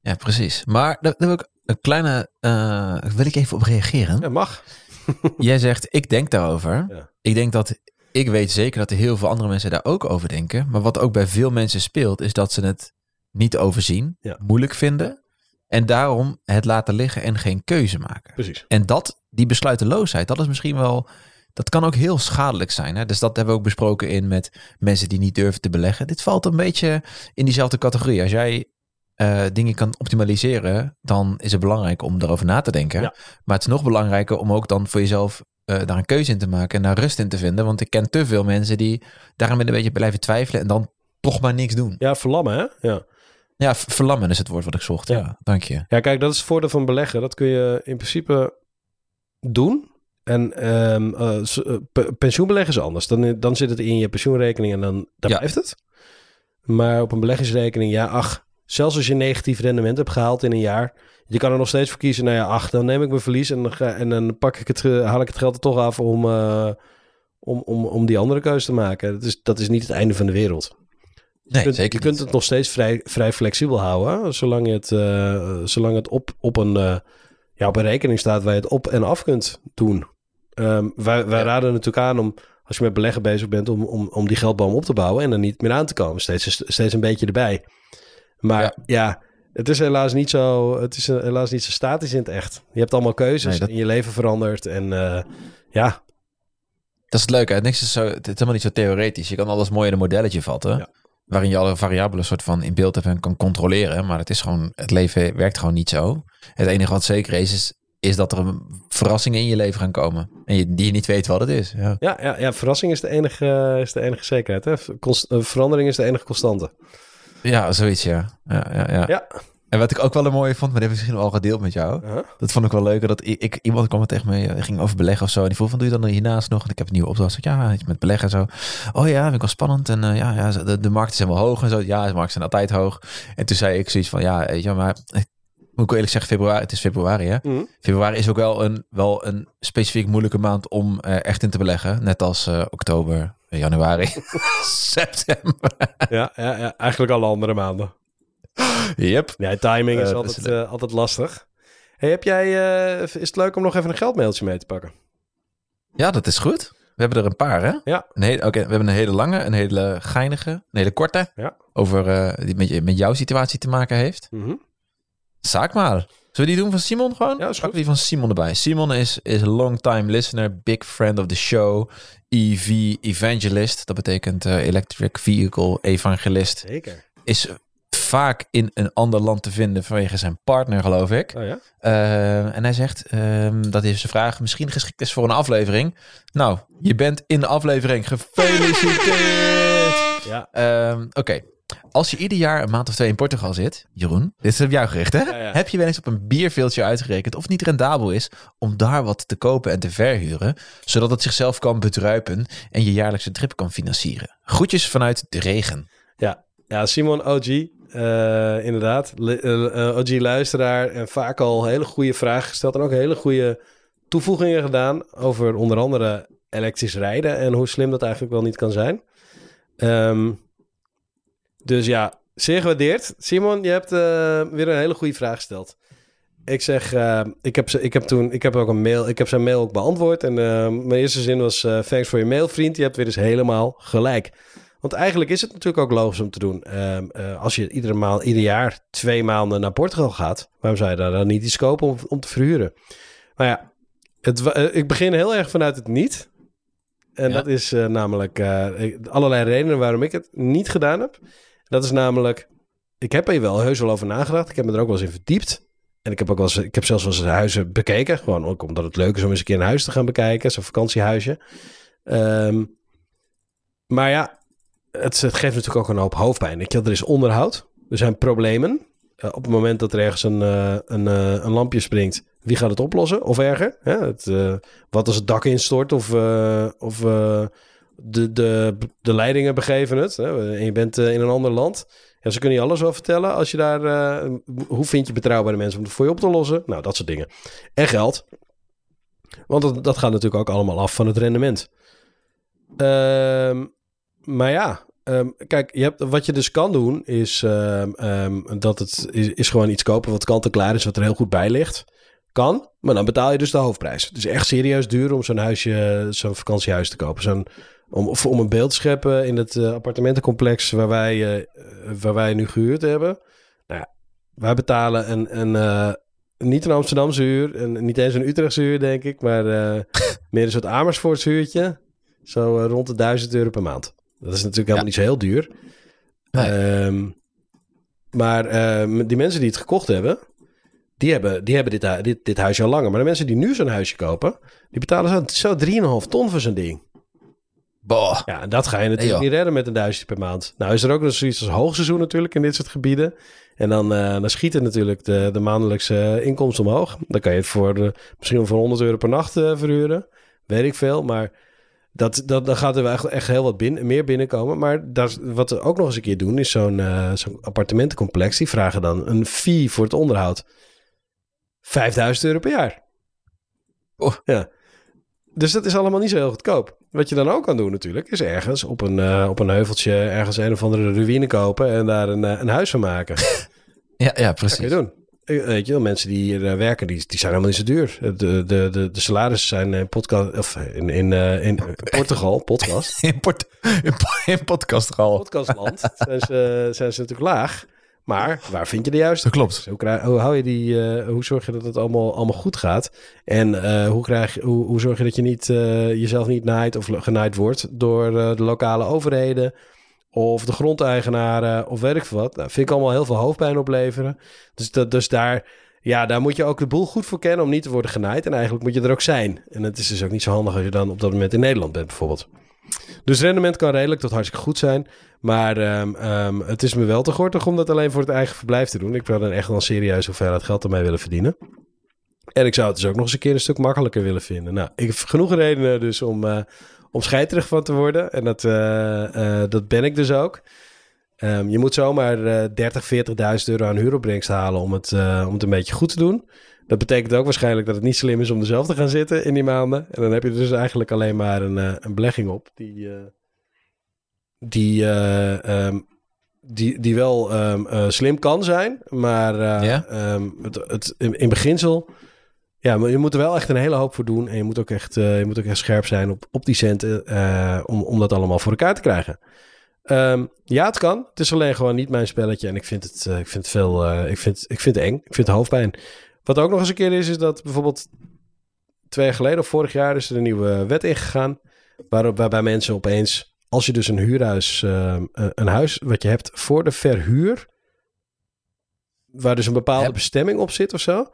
Ja, precies. Maar daar, daar wil ik een kleine... eh, wil ik even op reageren. Ja, mag. Jij zegt, ik denk daarover. Ja. Ik denk dat... Ik weet zeker dat er heel veel andere mensen daar ook over denken. Maar wat ook bij veel mensen speelt, is dat ze het niet overzien, Ja. moeilijk vinden. En daarom het laten liggen en geen keuze maken. Precies. En dat, die besluiteloosheid, dat is misschien wel... Dat kan ook heel schadelijk zijn. Hè? Dus dat hebben we ook besproken in met mensen die niet durven te beleggen. Dit valt een beetje in diezelfde categorie. Als jij eh, dingen kan optimaliseren, dan is het belangrijk om erover na te denken. Ja. Maar het is nog belangrijker om ook dan voor jezelf eh, daar een keuze in te maken en daar rust in te vinden. Want ik ken te veel mensen die daarom een beetje blijven twijfelen en dan toch maar niks doen. Ja, verlammen hè? Ja. Ja, verlammen is het woord wat ik zocht. Ja, Ja. dank je. Ja, kijk, dat is het voordeel van beleggen. Dat kun je in principe doen. En ehm, eh, pensioenbeleggen is anders. Dan, dan zit het in je pensioenrekening en dan daar Ja. blijft het. Maar op een beleggingsrekening, ja, ach, zelfs als je negatief rendement hebt gehaald in een jaar, je kan er nog steeds voor kiezen. Nou ja, ach, dan neem ik mijn verlies en dan, ga, en dan pak ik het, haal ik het geld er toch af om, eh, om, om, om die andere keuze te maken. Dat is, dat is niet het einde van de wereld. Nee, je kunt, zeker je kunt het nog steeds vrij, vrij flexibel houden. Zolang het, eh, zolang het op, op, een, eh, ja, op een rekening staat waar je het op en af kunt doen. Ehm, wij wij Ja. raden natuurlijk aan om, als je met beleggen bezig bent om, om, om die geldboom op te bouwen en er niet meer aan te komen. Steeds, steeds een beetje erbij. Maar ja. Ja. het is helaas niet zo, het is helaas niet zo statisch in het echt. Je hebt allemaal keuzes Nee, dat- en je leven verandert. En eh, ja, Dat is het leuke. hè. Niks is zo, het is helemaal niet zo theoretisch. Je kan alles mooi in een modelletje vatten. Ja. Waarin je alle variabelen soort van in beeld hebt en kan controleren. Maar het is gewoon, het leven werkt gewoon niet zo. Het enige wat zeker is, is, is dat er verrassingen in je leven gaan komen. En je, die je niet weet wat het is. Ja. ja, ja, ja verrassing is de enige, is de enige zekerheid. Hè? Const- eh, verandering is de enige constante. Ja, zoiets, ja. Ja, ja, ja. Ja. En wat ik ook wel een mooie vond, maar die heb ik misschien al gedeeld met jou. Uh-huh. Dat vond ik wel leuker. Dat ik, ik, iemand kwam tegen me, eh, ging over beleggen of zo. En die vroeg van, doe je dan hiernaast nog? En ik heb een nieuwe opdracht. Ja, met beleggen en zo. Oh ja, vind ik wel spannend. En eh, ja, ja, de, de markten zijn wel hoog en zo. Ja, de markten zijn altijd hoog. En toen zei ik zoiets van, ja, weet je, maar... eh, Moet ik eerlijk zeggen, februari, het is februari hè? Mhm. Februari is ook wel een, wel een specifiek moeilijke maand om eh, echt in te beleggen. Net als eh, oktober, januari, september. ja, ja, ja, eigenlijk alle andere maanden. Yep. Ja, timing is Eh, altijd, dus- eh, altijd lastig. Hey, heb jij, eh, is het leuk om nog even een geldmailtje mee te pakken? Ja, dat is goed. We hebben er een paar, hè? Ja. Oké, we hebben een hele lange, een hele geinige, een hele korte. Ja. Over eh, die met, met jouw situatie te maken heeft. Zaak maar. Zullen we die doen van Simon gewoon? Ja, is die van Simon erbij. Simon is, is long time listener, big friend of the show, EV evangelist. Dat betekent eh, electric vehicle evangelist. Zeker. Is vaak in een ander land te vinden vanwege zijn partner, geloof ik. Oh ja? Uh, en hij zegt ehm, dat hij zijn vraag misschien geschikt is voor een aflevering. Nou, je bent in de aflevering. Gefeliciteerd! Ja. Ehm, Oké. Als je ieder jaar een maand of twee in Portugal zit, Jeroen, dit is op jou gericht, hè? Ja, ja. Heb je wel eens op een bierveeltje uitgerekend of het niet rendabel is om daar wat te kopen en te verhuren, zodat het zichzelf kan bedruipen en je jaarlijkse trip kan financieren? Groetjes vanuit de regen. Ja, ja Simon OG, eh, inderdaad. Eh, eh, OG-luisteraar en vaak al hele goede vragen gesteld. En ook hele goede toevoegingen gedaan over onder andere elektrisch rijden en hoe slim dat eigenlijk wel niet kan zijn. Ehm, dus ja, zeer gewaardeerd. Simon, je hebt eh, weer een hele goede vraag gesteld. Ik zeg, eh, ik, heb, ze- ik heb toen, ik heb ook een mail, ik heb zijn mail ook beantwoord. En eh, mijn eerste zin was, thanks voor je mail, vriend. Je hebt weer eens helemaal gelijk. Want eigenlijk is het natuurlijk ook logisch om te doen. Ehm, eh, als je iedere maand, ieder jaar twee maanden naar Portugal gaat, waarom zou je daar dan niet iets kopen om, om te verhuren? Nou ja, het, ik begin heel erg vanuit het niet. En Ja. dat is namelijk allerlei redenen waarom ik het niet gedaan heb. Dat is namelijk, ik heb er wel heus wel over nagedacht. Ik heb me er ook wel eens in verdiept. En ik heb ook wel eens, ik heb zelfs wel eens huizen bekeken. Gewoon ook omdat het leuk is om eens een keer een huis te gaan bekijken. Zo'n vakantiehuisje. Ehm, maar ja, het, geeft natuurlijk ook een hoop hoofdpijn. Wel. er is onderhoud. Er zijn problemen. Eh, op het moment dat er ergens een, eh, een, eh, een lampje springt, wie gaat het oplossen? Of erger? Hè? Het, wat als het dak instort of, of de, de, de leidingen begeven het? Hè? En je bent eh, in een ander land. Ja, ze kunnen je alles wel vertellen. Als je daar, eh, hoe vind je betrouwbare mensen om het voor je op te lossen? Nou, dat soort dingen. En geld. Want dat, dat gaat natuurlijk ook allemaal af van het rendement. Ehm, maar ja, ehm, kijk, je hebt, wat je dus kan doen is, ehm, dat het is, is gewoon iets kopen wat kant en klaar is, wat er heel goed bij ligt. Kan, maar dan betaal je dus de hoofdprijs. Het is echt serieus duur om zo'n huisje, zo'n vakantiehuis te kopen. Zo'n, om, om een beeld te scheppen in het eh, appartementencomplex waar wij, eh, waar wij nu gehuurd hebben. Nou wij betalen een, een, eh, niet een Amsterdamse huur en niet eens een Utrechtse huur, denk ik, maar meer een soort Amersfoortse huurtje. Zo rond de 1000 euro per maand. Dat is natuurlijk helemaal Ja. niet zo heel duur. Nee. Ehm, maar ehm, die mensen die het gekocht hebben, die hebben, die hebben dit, dit, dit huisje al langer. Maar de mensen die nu zo'n huisje kopen, die betalen zo, zo 3,5 ton voor zo'n ding. Boah. Ja, en dat ga je natuurlijk niet redden met een duizendje per maand. Nou is er ook nog zoiets als hoogseizoen natuurlijk in dit soort gebieden. En dan, eh, dan schieten natuurlijk de, de maandelijkse inkomsten omhoog. Dan kan je het voor eh, misschien wel voor 100 euro per nacht eh, verhuren. Weet ik veel, maar dat, dat, dan gaat er wel echt, echt heel wat binnen, meer binnenkomen. Maar dat, wat we ook nog eens een keer doen, is zo'n eh, zo'n appartementencomplex. Die vragen dan een fee voor het onderhoud. 5000 euro per jaar. Oh. Ja. Dus dat is allemaal niet zo heel goedkoop. Wat je dan ook kan doen natuurlijk, is ergens op een, eh, op een heuveltje ergens een of andere ruïne kopen en daar een, eh, een huis van maken. Ja, ja, Dat kun precies. je doen. eh, weet je wel, mensen die hier werken, die, die zijn helemaal niet zo duur. De, de, de, de salarissen zijn in, podcast, of in, in, in Portugal, podcast, In, port, in, in podcastland, zijn ze, zijn ze natuurlijk laag. Maar waar vind je de juiste? Dat klopt. Hoe, krijg- hoe hou je die, eh, hoe zorg je dat het allemaal, allemaal goed gaat? En eh, hoe, krijg, je- hoe, hoe zorg je dat je niet, eh, jezelf niet naait of genaaid wordt door de lokale overheden of de grondeigenaren of weet ik veel wat? Nou, vind ik allemaal heel veel hoofdpijn opleveren. Dus, dat, dus daar, ja, daar moet je ook de boel goed voor kennen om niet te worden genaaid. En eigenlijk moet je er ook zijn. En het is dus ook niet zo handig als je dan op dat moment in Nederland bent bijvoorbeeld. Dus rendement kan redelijk tot hartstikke goed zijn. Maar ehm, ehm, het is me wel te gortig om dat alleen voor het eigen verblijf te doen. Ik wil dan echt wel serieus hoeveelheid geld ermee willen verdienen. En ik zou het dus ook nog eens een keer een stuk makkelijker willen vinden. Nou, ik heb genoeg redenen dus om, eh om scheiterig van te worden. En dat, eh, eh, dat ben ik dus ook. Ehm, je moet zomaar eh 30, 40.000 euro aan huuropbrengst halen om het, om het een beetje goed te doen. Dat betekent ook waarschijnlijk dat het niet slim is om er zelf te gaan zitten in die maanden. En dan heb je dus eigenlijk alleen maar een, eh, een belegging op die, eh, die, eh, ehm, die, die wel ehm, eh, slim kan zijn. Maar eh, Ja? ehm, het, het, in, in beginsel, ja, maar je moet er wel echt een hele hoop voor doen. En je moet ook echt, je moet ook echt scherp zijn op, op die centen om, om dat allemaal voor elkaar te krijgen. Ja, het kan. Het is alleen gewoon niet mijn spelletje. En ik vind het, ik vind het veel. ik, vind, ik vind het eng. Ik vind het hoofdpijn. Wat ook nog eens een keer is, is dat bijvoorbeeld twee jaar geleden of vorig jaar is er een nieuwe wet ingegaan. Waarbij mensen opeens, als je dus een huurhuis, ehm, eh, een huis wat je hebt voor de verhuur, waar dus een bepaalde Heb- bestemming op zit of zo.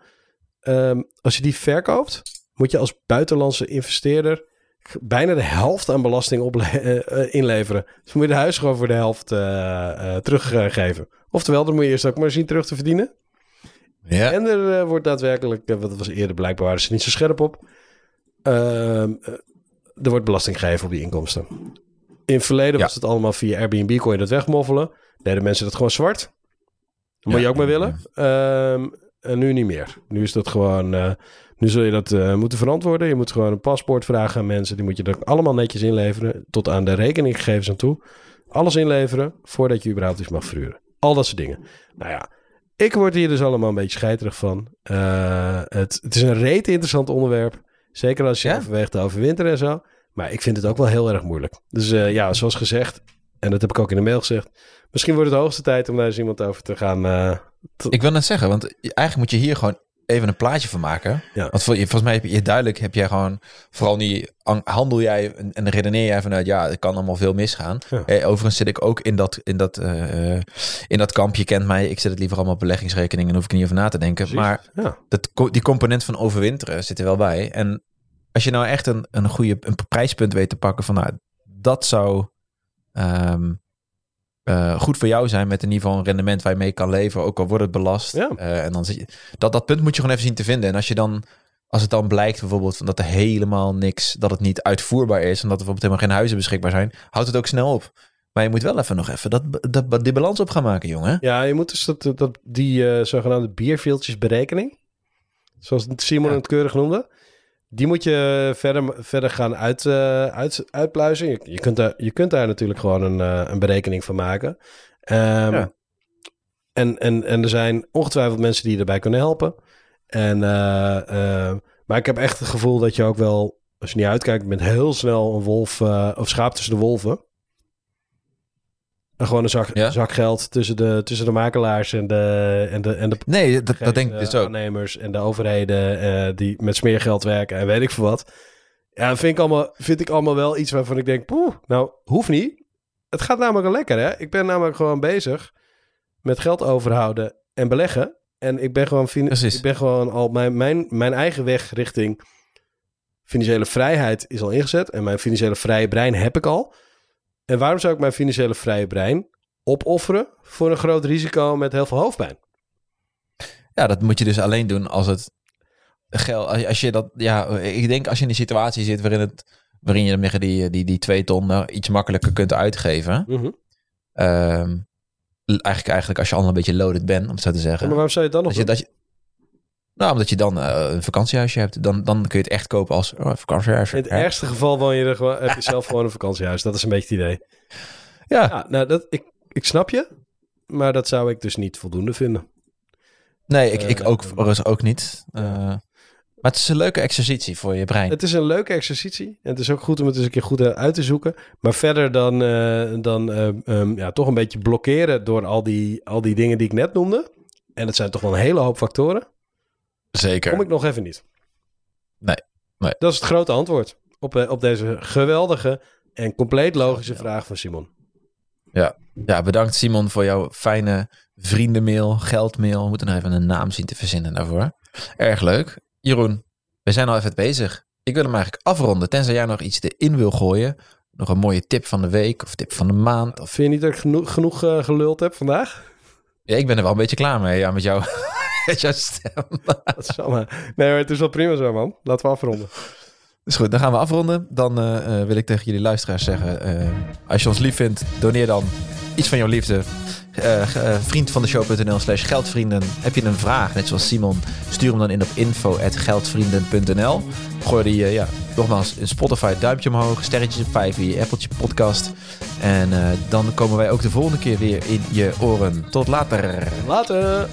ehm, als je die verkoopt, moet je als buitenlandse investeerder bijna de helft aan belasting eh, eh, inleveren. Dus moet je de huis gewoon voor de helft eh, eh, teruggeven. Oftewel, dan moet je eerst ook maar zien terug te verdienen. Ja. En er eh, wordt daadwerkelijk, uh, wat was eerder blijkbaar, waren ze niet zo scherp op. Ehm, eh, er wordt belasting gegeven op die inkomsten. In het verleden Ja. was het allemaal via Airbnb, kon je dat wegmoffelen. Deden mensen dat gewoon zwart. Moet Ja. je ook maar willen. Ehm, en nu niet meer. Nu is dat gewoon, eh, nu zul je dat eh, moeten verantwoorden. Je moet gewoon een paspoort vragen aan mensen. Die moet je er allemaal netjes inleveren. Tot aan de rekeninggegevens aan toe. Alles inleveren voordat je überhaupt iets mag verhuren. Al dat soort dingen. Nou ja, ik word hier dus allemaal een beetje scheiterig van. Eh, het, het is een reet interessant onderwerp. Zeker als je Ja? overweegt te overwinteren en zo. Maar ik vind het ook wel heel erg moeilijk. Dus eh, ja, zoals gezegd, en dat heb ik ook in de mail gezegd. Misschien wordt het de hoogste tijd om daar eens iemand over te gaan. eh, te- Ik wil net zeggen, want eigenlijk moet je hier gewoon even een plaatje van maken. Ja. Want vol- volgens mij heb je duidelijk, heb jij gewoon, vooral niet, handel jij en, en redeneer jij vanuit, ja, er kan allemaal veel misgaan. Ja. Eh, overigens zit ik ook in dat, in, dat, eh, in dat kamp. Je kent mij, ik zet het liever allemaal op beleggingsrekening en hoef ik niet over na te denken. Precies. Maar ja. dat, die component van overwinteren zit er wel bij. En als je nou echt een, een goede een prijspunt weet te pakken van, nou, dat zou ehm, eh, goed voor jou zijn met in ieder geval een rendement waar je mee kan leven, ook al wordt het belast. Ja. Eh, en dan zit je, dat, dat punt moet je gewoon even zien te vinden. En als je dan, als het dan blijkt bijvoorbeeld dat er helemaal niks, dat het niet uitvoerbaar is, en dat er bijvoorbeeld helemaal geen huizen beschikbaar zijn, houdt het ook snel op. Maar je moet wel even nog even dat, dat, die balans op gaan maken, jongen. ja, je moet dus dat, dat, die eh, zogenaamde bierveeltjesberekening. Zoals Simon Ja. het keurig noemde. Die moet je verder, verder gaan uit, eh, uit, uitpluizen. Je, je, kunt daar, je kunt daar natuurlijk gewoon een, eh, een berekening van maken. Ehm, Ja. en, en, en er zijn ongetwijfeld mensen die je erbij kunnen helpen. En, eh, maar ik heb echt het gevoel dat je ook wel, als je niet uitkijkt, bent heel snel een wolf of schaap tussen de wolven. En gewoon een zak, Ja? zak geld tussen de, tussen de makelaars en de, en de, en de Nee, dat, dat denk ik dus ook. aannemers en de overheden eh, die met smeergeld werken en weet ik veel wat. Ja, vind ik, allemaal, vind ik allemaal wel iets waarvan ik denk, poeh, nou, hoeft niet. Het gaat namelijk wel lekker, hè? Ik ben namelijk gewoon bezig met geld overhouden en beleggen. En ik ben gewoon, Precies. ik ben gewoon al, mijn, mijn, mijn eigen weg richting financiële vrijheid is al ingezet. En mijn financiële vrije brein heb ik al. En waarom zou ik mijn financiële vrije brein opofferen voor een groot risico met heel veel hoofdpijn? Ja, dat moet je dus alleen doen als het geld, als je- als je dat, ja, ik denk als je in een situatie zit waarin het, waarin je die, die, die twee ton nou, iets makkelijker kunt uitgeven. Mhm. Ehm, eigenlijk, eigenlijk als je al een beetje loaded bent, om het zo te Ja, zeggen. maar waarom zou je het dan nog je, dat je, nou, omdat je dan eh, een vakantiehuisje hebt, dan, dan kun je het echt kopen als oh, vakantiehuisje. In het hè? ergste geval woon je er gewoon, heb je zelf gewoon een vakantiehuis. Dat is een beetje het idee. Ja, Ja, nou, dat, ik, ik snap je. Maar dat zou ik dus niet voldoende vinden. Nee, ik, ik Eh, ook, eh, ook niet. Maar het is een leuke exercitie voor je brein. Het is een leuke exercitie. En het is ook goed om het eens een keer goed uit te zoeken. Maar verder dan, dan eh, ehm, ja, toch een beetje blokkeren door al die, al die dingen die ik net noemde. En het zijn toch wel een hele hoop factoren. Zeker. Kom ik nog even niet. Nee, nee. Dat is het grote antwoord op, eh, op deze geweldige en compleet logische Ja. vraag van Simon. Ja, bedankt Simon voor jouw fijne vriendenmail, geldmail. We moeten nog even een naam zien te verzinnen daarvoor. Erg leuk. Jeroen, we zijn al even bezig. Ik wil hem eigenlijk afronden, tenzij jij nog iets erin wil gooien. Nog een mooie tip van de week of tip van de maand. Of... Vind je niet dat ik genoeg, genoeg eh, geluld heb vandaag? Ja, ik ben er wel een beetje klaar mee ja, met, jou, met jouw stem. Dat is allemaal... Nee hoor, het is wel prima zo man. Laten we afronden. Dus goed, dan gaan we afronden. Dan eh, eh, wil ik tegen jullie luisteraars zeggen... eh, als je ons lief vindt, doneer dan iets van jouw liefde. Eh vriend van de show.nl slash geldvrienden. Heb je een vraag, net zoals Simon... stuur hem dan in op info.geldvrienden.nl Gooi die, eh, ja, nogmaals, in Spotify duimpje omhoog... sterretjes op 5 in je Appeltje podcast. En eh, dan komen wij ook de volgende keer weer in je oren. Tot later. Later!